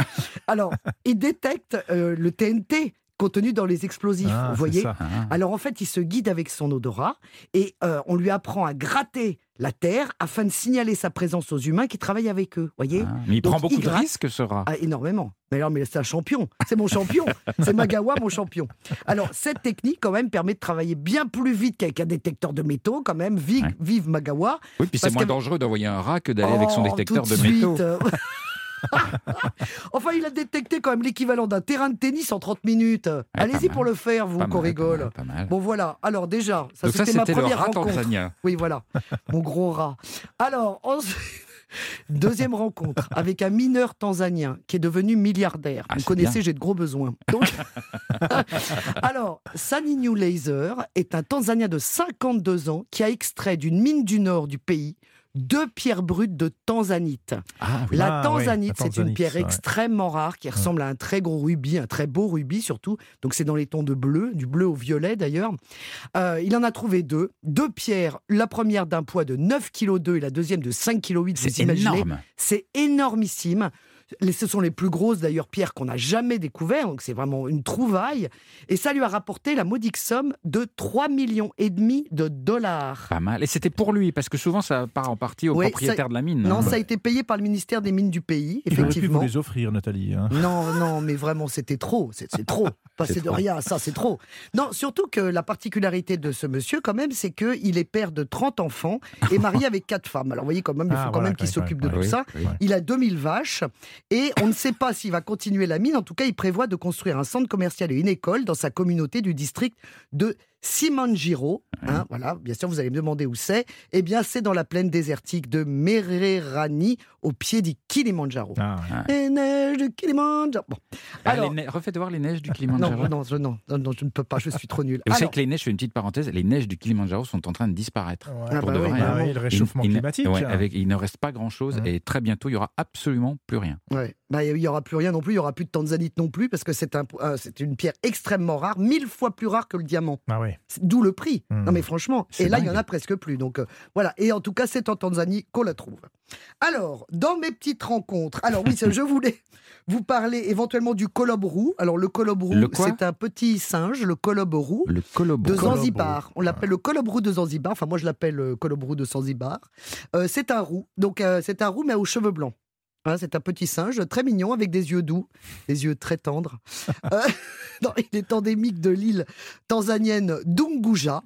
Alors, il détecte euh, le TNT contenu dans les explosifs. Ah, vous voyez ça. Ah. alors en fait, il se guide avec son odorat et euh, on lui apprend à gratter la terre afin de signaler sa présence aux humains qui travaillent avec eux. Voyez Ah. Mais il Donc, prend beaucoup il de risques, ce rat. ah, énormément. Mais alors, mais c'est un champion. C'est mon champion. C'est Magawa, mon champion. Alors, cette technique, quand même, permet de travailler bien plus vite qu'avec un détecteur de métaux, quand même. Vive, Ouais. vive Magawa. Oui, puis c'est moins dangereux d'envoyer un rat que d'aller avec son Oh, détecteur de suite. métaux. enfin, il a détecté quand même l'équivalent d'un terrain de tennis en 30 minutes. pas Allez-y pour le faire, vous, qu'on rigole. Pas mal, pas mal. Bon, voilà. Alors, déjà, ça, c'était ma première rat rencontre. Oui, voilà. Mon gros rat. Alors, ensuite, deuxième rencontre avec un mineur tanzanien qui est devenu milliardaire. Ah, Vous connaissez, j'ai de gros besoins. Donc, alors, Saninyu Laser est un Tanzanien de 52 ans qui a extrait d'une mine du nord du pays deux pierres brutes de tanzanite. Ah oui. La Ah, oui, tanzanite, c'est une pierre ça, extrêmement rare qui ressemble à un très gros rubis, un très beau rubis surtout. Donc c'est dans les tons de bleu, du bleu au violet d'ailleurs. Euh, il en a trouvé deux. Deux pierres, la première d'un poids de 9,2 kg et la deuxième de 5,8 kg. C'est énorme. C'est énormissime. Ce sont les plus grosses d'ailleurs pierres qu'on a jamais découvertes, donc c'est vraiment une trouvaille. Et ça lui a rapporté la modique somme de 3 millions et demi de dollars. Pas mal. Et c'était pour lui, parce que souvent, ça part en partie au Oui, propriétaire de la mine. Non, hein. ça a été payé par le ministère des Mines du pays, Il aurait pu vous effectivement. les offrir, Nathalie. hein. Non, non, mais vraiment, c'était trop. C'est trop. Passer C'est de rien à ça, c'est trop. Non, surtout que la particularité de ce monsieur, quand même, c'est qu'il est père de 30 enfants et marié avec quatre femmes. Alors, vous voyez, quand même, il faut Ah, quand voilà, même qu'il s'occupe ouais, de tout oui, ça. oui. Il a 2000 vaches et on ne sait pas s'il va continuer la mine. En tout cas, il prévoit de construire un centre commercial et une école dans sa communauté du district de Simanjiro. Hein, voilà, bien sûr, vous allez me demander où c'est. Eh bien, c'est dans la plaine désertique de Mererani, au pied du Kilimandjaro. Ah, ouais. Les neiges du Kilimandjaro. Bon. Ah, Alors, ne- Refaites voir les neiges du Kilimanjaro. non, non, je, non, non, non, je ne peux pas, je suis trop nul. Et vous savez que les neiges, je fais une petite parenthèse, les neiges du Kilimanjaro sont en train de disparaître. Ouais. Ah pour bah de oui, vrai. bah hein. oui, le réchauffement Il- il- climatique. ouais, avec, il ne reste pas grand-chose et très bientôt, il y aura absolument plus rien. Ouais. Bah, il n'y aura plus rien non plus, il n'y aura plus de tanzanite non plus, parce que c'est un, euh, une pierre extrêmement rare, mille fois plus rare que le diamant. Ah. C'est- D'où le prix. Hmm. Non mais franchement, et là il y en a presque plus. Donc euh, voilà. Et en tout cas, c'est en Tanzanie qu'on la trouve. Alors, dans mes petites rencontres, alors oui, je voulais vous parler éventuellement du colobe roux. Alors le roux, Le quoi c'est un petit singe, le colobe roux. Le. De Zanzibar. On l'appelle le colobe roux de Zanzibar. Enfin, moi, je l'appelle euh, colobe roux de Zanzibar. Euh, c'est un roux. Donc, euh, c'est un roux, mais aux cheveux blancs. Hein, c'est un petit singe très mignon avec des yeux doux, des yeux très tendres. Euh, non, il est endémique de l'île tanzanienne d'Unguja,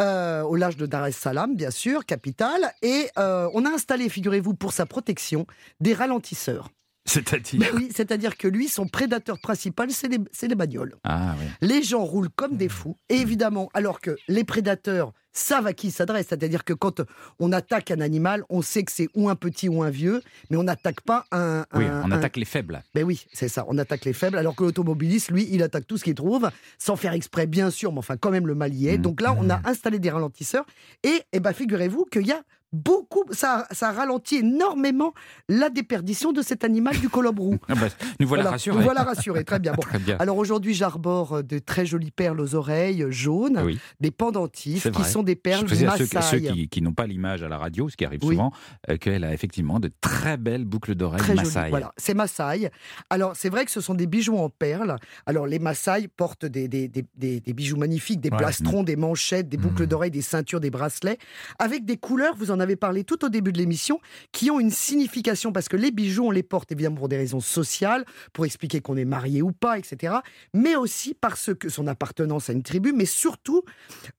euh, au large de Dar es Salaam, bien sûr, capitale. Et euh, on a installé, figurez-vous, pour sa protection, des ralentisseurs. C'est-à-dire Ben oui, c'est-à-dire que lui, son prédateur principal, c'est les, les bagnoles. Ah oui. Les gens roulent comme des fous. Et évidemment, alors que les prédateurs savent à qui ils s'adressent, c'est-à-dire que quand on attaque un animal, on sait que c'est ou un petit ou un vieux, mais on n'attaque pas un. Oui, on un- attaque les faibles. Ben oui, c'est ça, on attaque les faibles, alors que l'automobiliste, lui, il attaque tout ce qu'il trouve, sans faire exprès, bien sûr, mais enfin, quand même, le mal y est. Mhm. Donc là, on a installé des ralentisseurs, et, eh ben, figurez-vous qu'il y a beaucoup, ça, ça ralentit énormément la déperdition de cet animal du colobe roux. Ah bah, nous voilà, Voilà, rassurés. nous voilà rassurés, très bien. Bon. Très bien. Alors aujourd'hui, j'arbore euh, de très jolies perles aux oreilles jaunes, Oui. des pendentifs qui sont des perles Je à ceux, Maasai. ceux qui, qui n'ont pas l'image à la radio, ce qui arrive Oui. souvent, euh, qu'elle a effectivement de très belles boucles d'oreilles Maasai. voilà. C'est Maasai. Alors, c'est vrai que ce sont des bijoux en perles. Alors, les Maasai portent des, des, des, bijoux magnifiques, des Ouais. plastrons, des manchettes, des boucles Mhm. d'oreilles, des ceintures, des bracelets, avec des couleurs, vous en avez parlé tout au début de l'émission, qui ont une signification, parce que les bijoux, on les porte évidemment pour des raisons sociales, pour expliquer qu'on est marié ou pas, etc. Mais aussi parce que son appartenance à une tribu, mais surtout,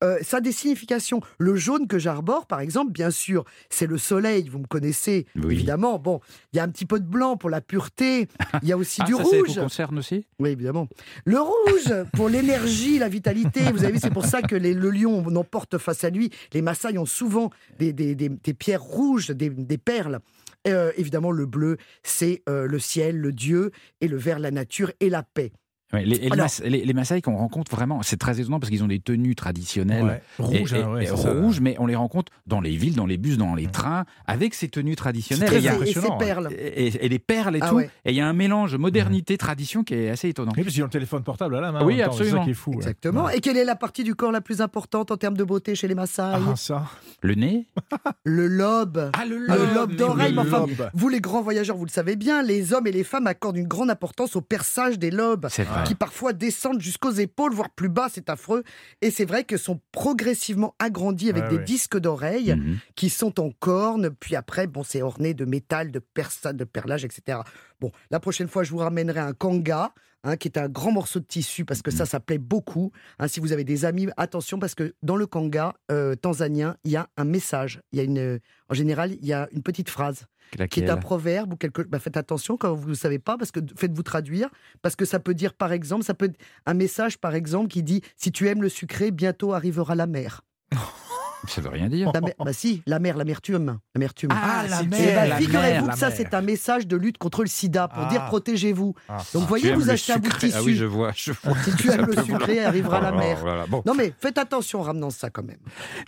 euh, ça a des significations. Le jaune que j'arbore, par exemple, bien sûr, c'est le soleil, vous me connaissez, Oui. évidemment. Bon, il y a un petit peu de blanc pour la pureté, il y a aussi Ah, du ça, ça rouge. vous concerne aussi? Oui, évidemment. Le rouge, pour l'énergie, la vitalité. Vous avez vu, c'est pour ça que les- le lion n'emporte face à lui. Les Maasai ont souvent des, des- des- des pierres rouges, des, perles. Euh, évidemment, le bleu, c'est euh, le ciel, le Dieu, et le vert, la nature et la paix. Ouais, les, les, Alors- Mas- les, les Maasai qu'on rencontre vraiment, c'est très étonnant parce qu'ils ont des tenues traditionnelles. Ouais. Rouge, et, hein, ouais, et- et c'est ça. rouges, mais on les rencontre dans les villes, dans les bus, dans les trains, avec ces tenues traditionnelles. très Et ces perles. et, et- et les perles et Ah tout. ouais. Et il y a un mélange modernité-tradition qui est assez étonnant. Oui, parce qu'ils ont le téléphone portable à la main. Oui, temps, absolument. ça qui est fou. Exactement. Ouais. Et quelle est la partie du corps la plus importante en termes de beauté chez les Maasai Ah, ça. Le nez Le lobe. Ah, le Ah, le lobe d'oreille, enfin, lobe. Vous, les grands voyageurs, vous le savez bien, les hommes et les femmes accordent une grande importance au perçage des lobes. C'est vrai. Qui parfois descendent jusqu'aux épaules, voire plus bas, c'est affreux. Et c'est vrai que sont progressivement agrandis avec Ouais, des ouais. disques d'oreilles Mhm. qui sont en cornes, puis après, bon, c'est orné de métal, de persa, de perlage, etc. Bon, la prochaine fois, je vous ramènerai un kanga, hein, qui est un grand morceau de tissu, parce que ça, ça plaît beaucoup. Hein, si vous avez des amis, attention, parce que dans le kanga euh, tanzanien, il y a un message. Il y a une, en général, il y a une petite phrase qui est un proverbe ou quelque bah, faites attention quand vous ne savez pas parce que faites-vous traduire parce que ça peut dire par exemple ça peut être un message par exemple qui dit si tu aimes le sucré bientôt arrivera la mer Ça veut rien dire. la mer bah si la mer l'amertume l'amertume Ah, la Eh mer, ben, la figurez-vous que ça la c'est un message de lutte contre le sida pour Ah. dire protégez-vous Ah. donc voyez vous achetez un bout de tissu Ah oui, je vois, je vois. si tu aimes le sucré arrivera la Oh, mer voilà, bon. non mais faites attention en ramenant ça quand même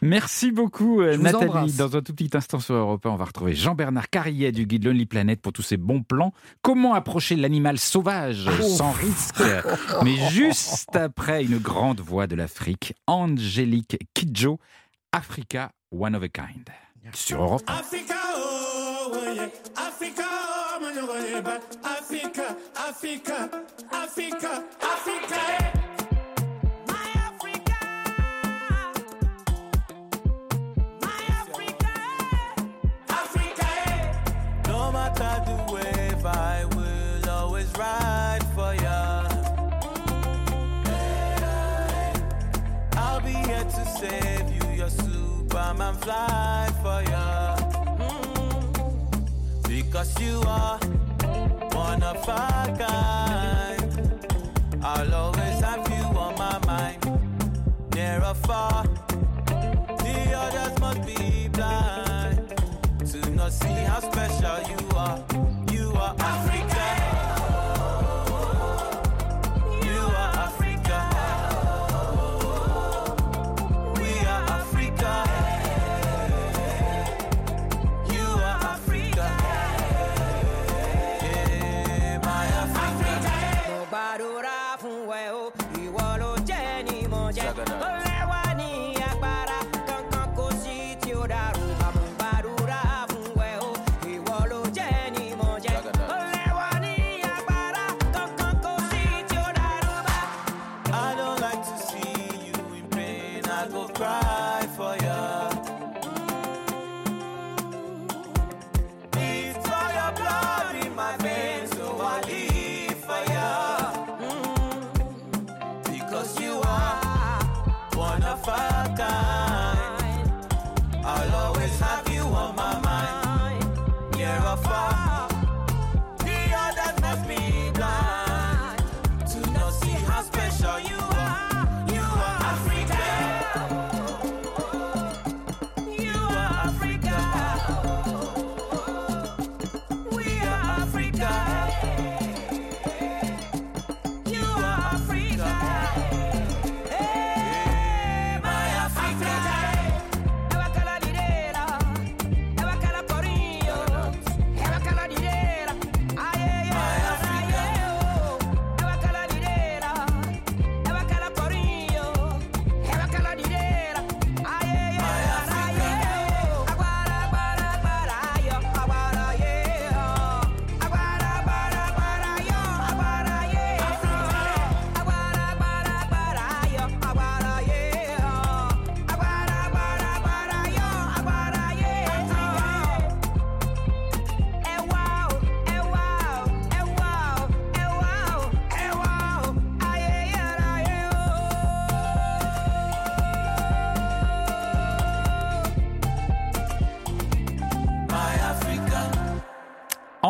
Merci beaucoup, euh, Je Nathalie. Dans un tout petit instant sur Europe 1, on va retrouver Jean-Bernard Carrier du guide Lonely Planet pour tous ses bons plans. Comment approcher l'animal sauvage Oh. sans risque? Mais juste après une grande voix de l'Afrique, Angélique Kidjo, Africa One of a Kind. Sur Europe 1. Africa, oh, oh, yeah. Africa, oh, man, oh, yeah, but Africa, Africa, Africa, Africa. Fly for you. Mm. Because you are one of a kind. I'll always have you on my mind, near or far. The others must be blind to not see how special you are. You are Africa.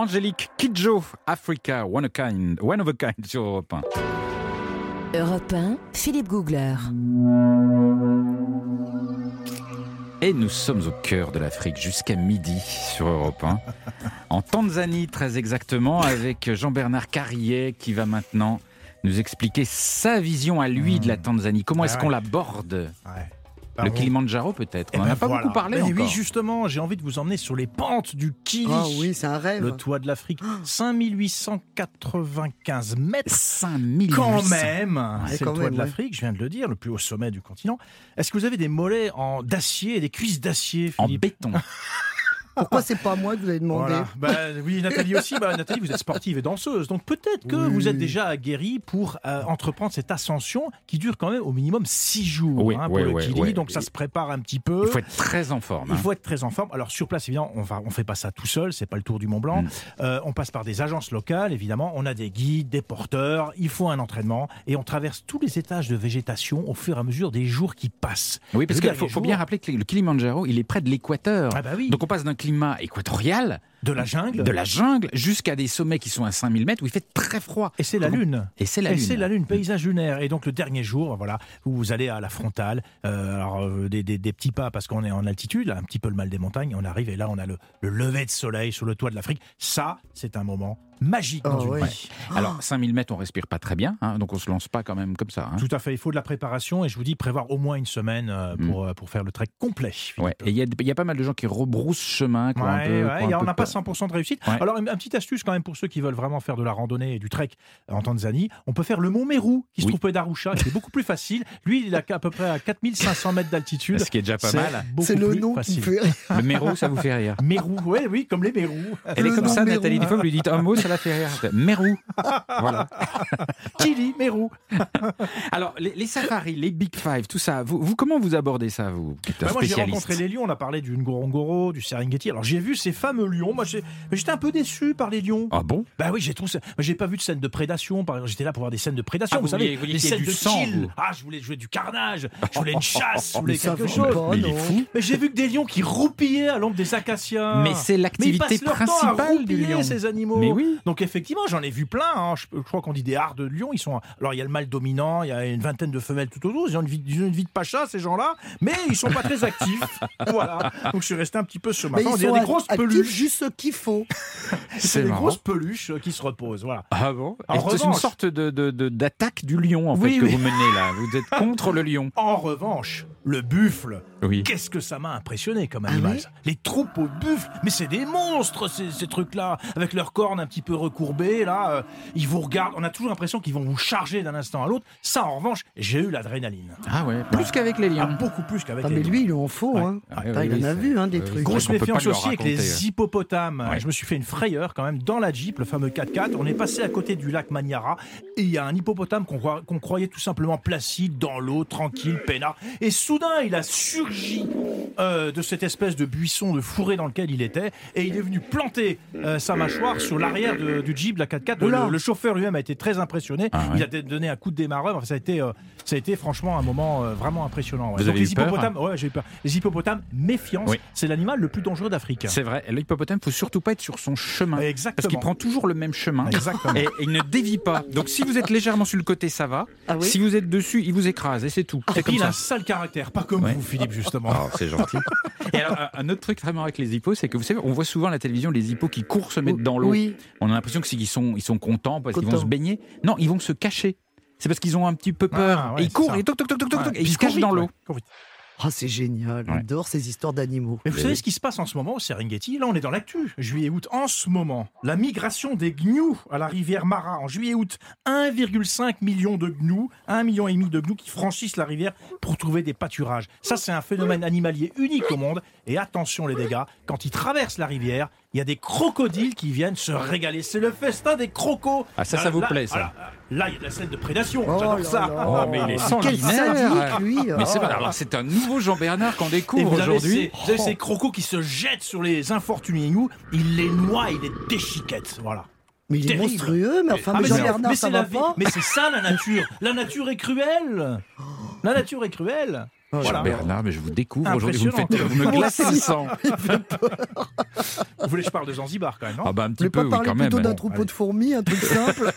Angélique Kidjo, Africa, One, a kind, one of a Kind sur Europe 1. Europe 1, Philippe Googler. Et nous sommes au cœur de l'Afrique jusqu'à midi sur Europe 1. En Tanzanie, très exactement, avec Jean-Bernard Carrier qui va maintenant nous expliquer sa vision à lui de la Tanzanie. Comment est-ce Ah qu'on ouais. Le. Kilimanjaro peut-être. Eh On n'en ben a pas voilà. beaucoup parlé Mais encore. Oui, justement, j'ai envie de vous emmener sur les pentes du Kili. Ah oui, c'est un rêve. Le toit de l'Afrique, 5895 mètres. 5800. Quand même, Ouais, c'est le toit même, de ouais. l'Afrique, je viens de le dire, le plus haut sommet du continent. Est-ce que vous avez des mollets en d'acier et des cuisses d'acier, En béton. Pourquoi c'est pas moi que vous avez demandé Voilà. Bah, oui, Nathalie aussi. Bah, Nathalie, vous êtes sportive et danseuse. Donc peut-être que Oui. vous êtes déjà aguerrie pour euh, entreprendre cette ascension qui dure quand même au minimum six jours Oui, hein, pour le Kili. Donc ça se prépare un petit peu. Il faut être très en forme. Il hein. faut être très en forme. Alors sur place, évidemment, on va, on fait pas ça tout seul. C'est pas le tour du Mont Blanc. Mm. Euh, on passe par des agences locales, évidemment. On a des guides, des porteurs. Il faut un entraînement et on traverse tous les étages de végétation au fur et à mesure des jours qui passent. Oui, parce qu'il faut, bien rappeler que le Kilimanjaro, il est près de l'équateur. Ah bah oui. Donc on passe d'un climat équatorial, de la jungle. de la jungle, jusqu'à des sommets qui sont à 5000 mètres où il fait très froid. Et c'est la lune. Et c'est la Et lune. c'est la lune, paysage lunaire. Et donc le dernier jour, voilà, où vous allez à la frontale, euh, alors euh, des, des- des petits pas parce qu'on est en altitude, un petit peu le mal des montagnes. On arrive et là on a le, le lever de soleil sur le toit de l'Afrique. Ça, c'est un moment magique dans Oh, une ouais. vie. Alors 5000 mètres, on respire pas très bien, hein, donc on se lance pas quand même comme ça. hein. Tout à fait, il faut de la préparation et je vous dis prévoir au moins une semaine euh, Mm. pour, pour faire le trek complet. Ouais. Et il y, a- il y a pas mal de gens qui rebroussent chemin. un peu- un on n'a pas. 100% de réussite. Ouais. Alors, une, une petite astuce quand même pour ceux qui veulent vraiment faire de la randonnée et du trek en Tanzanie. On peut faire le mont Meru, qui se Oui. trouve près d'Arusha, qui est beaucoup plus facile. Lui, il est à, à peu près à 4500 mètres d'altitude. Ce qui est déjà pas C'est mal. C'est le nom qui facile. me fait rire. Le Mérou, ça vous fait rire? Mérou, oui, oui, comme les Mérous. Elle est comme ça, Mérou. Nathalie. Des fois, vous lui dites un mot, ça l'a fait rire. Mérou. voilà. Chili, Mérou? Alors, les, les safaris, les Big Five, tout ça, vous, vous comment vous abordez ça, vous, Bah, moi, j'ai rencontré les lions. On a parlé du Ngorongoro, du Serengeti. Alors, j'ai vu ces fameux lions. Moi, j'étais un peu déçu par les lions. Ah bon? Bah oui, j'ai trouvé ça. moi, J'ai pas vu de scène de prédation. J'étais là pour voir des scènes de prédation. Ah, vous, vous savez, ait scènes de sang, chill. Ah, je voulais jouer du carnage. Je voulais une chasse. Je voulais quelque chose. pas, Mais j'ai vu que des lions qui roupillaient à l'ombre des acacias. Mais c'est l'activité principale du lion. ces animaux. Mais oui. Donc effectivement, j'en ai vu plein. hein. Je, je crois qu'on dit des hards de lions. Ils sont. Alors il y a le mâle dominant, il y a une vingtaine de femelles tout autour. Ils ont une vie, ils ont une vie de pacha ces gens-là, mais ils sont pas très actifs. voilà. Donc je suis resté un petit peu sur ma Mais. On ils sont des grosses peluches. juste ce qu'il faut. C'est des marrant. grosses peluches euh, qui se reposent. Voilà. Ah bon C'est une sorte de, de- de- d'attaque du lion, en Oui, fait, que oui. vous menez là. Vous êtes contre le lion. En revanche, le buffle. Oui. Qu'est-ce que ça m'a impressionné comme Ah animal. Les troupeaux de buffles, mais c'est des monstres ces, ces trucs-là, avec leurs cornes un petit peu recourbées, là, euh, ils vous regardent, on a toujours l'impression qu'ils vont vous charger d'un instant à l'autre. Ça, en revanche, j'ai eu l'adrénaline. Ah ouais, plus qu'avec les Ah, lions. beaucoup plus qu'avec Ah, les mais lions. lui, il en faut. Ouais. Hein. Ah, il en a vu hein, des trucs. Grosse méfiance aussi avec les hippopotames. Ouais. Je me suis fait une frayeur quand même dans la Jeep, le fameux 4x4. On est passé à côté du lac Maniara et il y a un hippopotame qu'on croyait tout simplement placide dans l'eau, tranquille, peinard. Et soudain, il a surgi euh, de cette espèce de buisson de fourré dans lequel il était et il est venu planter euh, sa mâchoire sur l'arrière du Jeep, la 4x4. Oula. Le, le chauffeur lui-même a été très impressionné. Ah ouais. Il a donné un coup de démarreur. Enfin, ça a été, euh, ça a été franchement un moment vraiment impressionnant. ouais. Vous Donc, avez les eu peur, hippopotames, j'ai peur. Les hippopotames, méfiance. Oui. C'est l'animal le plus dangereux d'Afrique. C'est vrai, l'hippopotame, faut surtout pas être sur son chemin. Exactement. Parce qu'il prend toujours le même chemin. Exactement. Et, et il ne dévie pas. Donc si vous êtes légèrement sur le côté, ça va. Ah oui Si vous êtes dessus, il vous écrase et c'est tout. Et C'est puis il a un sale caractère, pas comme Ouais. vous, Philippe, justement. Oh, c'est gentil. Et alors, un- autre truc vraiment avec les hippos, c'est que vous savez, on voit souvent à la télévision les hippos qui courent se mettre dans l'eau. Oui. On a l'impression que c'est qu'ils sont, ils sont contents parce qu'ils vont se baigner. Non, ils vont se cacher. C'est parce qu'ils ont un petit peu peur. Ah, ouais, et ils courent ça. et toc toc toc toc toc, Ouais. toc, et ils se cachent vite, dans ouais. l'eau. Ah, c'est génial. Ouais. J'adore ces histoires d'animaux. Mais vous savez ce qui se passe en ce moment au Serengeti? Là, on est dans l'actu. Juillet-août, en ce moment, la migration des gnous à la rivière Mara. En juillet-août, 1,5 million de gnous, 1 million et demi de gnous qui franchissent la rivière pour trouver des pâturages. Ça, c'est un phénomène animalier unique au monde. Et attention, les dégâts, quand ils traversent la rivière, il y a des crocodiles qui viennent se régaler. C'est le festin des crocos. Ah, ça, ça Là, vous là, plaît, ça. Là, il y a de la scène de prédation. Oh J'adore ça. Oh, mais il est Quel sanguinaire. sadique, lui. Mais c'est Oh. vrai. Alors c'est un nouveau Jean Bernard qu'on découvre aujourd'hui. vous avez ces crocos qui se jettent sur les infortunés gnous, il les noie, il les déchiquette. Voilà. Mais il est Terrible. monstrueux, mais enfin, Ah, mais mais mais ça va pas Mais c'est ça la nature. La nature est cruelle. La nature est cruelle. Oh, Voilà. Jean Bernard, mais je vous découvre aujourd'hui. Vous me, faites, vous me glacez le sang. Vous voulez que je parle de Zanzibar quand même, non? Ah bah un petit peu, pas oui, parler quand même. plutôt d'un Bon, troupeau allez. de fourmis, un truc simple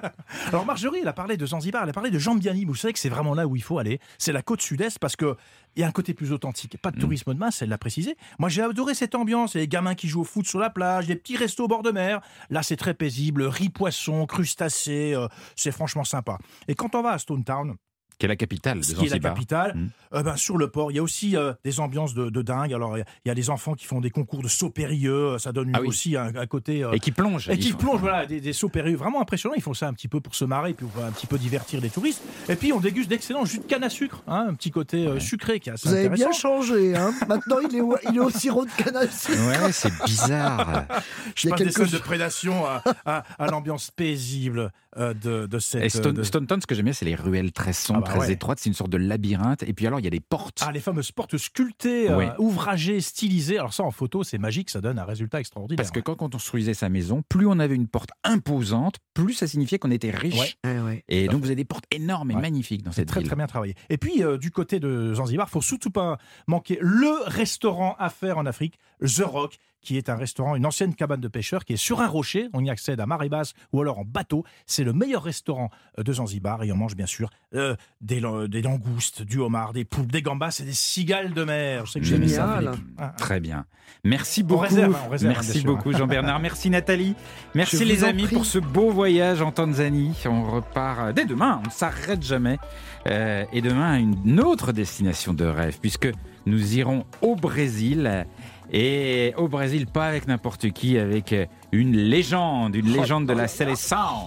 Alors Marjorie, elle a parlé de Zanzibar, elle a parlé de Jambiani. Vous savez que c'est vraiment là où il faut aller. C'est la côte sud-est parce que il y a un côté plus authentique. Pas de tourisme de masse, elle l'a précisé. Moi, j'ai adoré cette ambiance. Il y a les gamins qui jouent au foot sur la plage, des petits restos au bord de mer. Là, c'est très paisible. Riz poisson, crustacés. euh, c'est franchement sympa. Et quand on va à Stone Town, Qui est la capitale de ce qui est la Zanzibar. capitale, Mm. euh, ben, sur le port, il y a aussi euh, des ambiances de, de dingue. Alors, il y a- des enfants qui font des concours de sauts périlleux. Ça donne Ah oui. aussi un, un côté. euh, Et qui plonge. et qui font- plongent, voilà, des, des sauts périlleux vraiment impressionnants. Ils font ça un petit peu pour se marrer, puis pour un petit peu divertir les touristes. Et puis on déguste d'excellents jus de canne à sucre, hein, un petit côté euh, sucré qui est assez Vous avez bien changé. Hein Maintenant, il est, au- il est au sirop de canne à sucre. Ouais, c'est bizarre. Je il y a passe des quelque scènes de prédation à, à- à l'ambiance paisible euh, de, de cette. Et Stone, de- Stone Town, ce que j'aime bien, c'est les ruelles très sombres, Ah bah très ouais. étroites. C'est une sorte de labyrinthe. Et puis alors, il y a des portes. Ah, les fameuses portes sculptées, euh, ouvragées, stylisées. Alors ça, en photo, c'est magique, ça donne un résultat extraordinaire. Parce que quand on construisait sa maison, plus on avait une porte imposante, plus ça signifiait qu'on était riche. Ouais. Ouais, ouais. Et donc vous avez des portes énormes et Ouais. magnifiques dans cette très ville. très bien travaillé. Et puis euh, du côté de Zanzibar, faut surtout pas manquer le restaurant à faire en Afrique, The Rock, qui est un restaurant, une ancienne cabane de pêcheurs qui est sur un rocher. On y accède à marée basse ou alors en bateau. C'est le meilleur restaurant euh, de Zanzibar et on mange bien sûr euh, des, lan- des langoustes, du homard, des poulpes, des gambas et des cigales de mer. Je sais que j'aime ça. Ah, ah. Très bien. Merci beaucoup. réserve, on réserve, Merci bien sûr. beaucoup Jean-Bernard. Merci Nathalie. Merci Je les amis pour ce beau voyage en Tanzanie. On repart euh, dès demain. On ne s'arrête jamais. Euh, et demain, une autre destination de rêve puisque nous irons au Brésil. Et au Brésil, pas avec n'importe qui, avec euh, une légende, une légende de la sélection,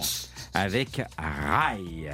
avec Rai.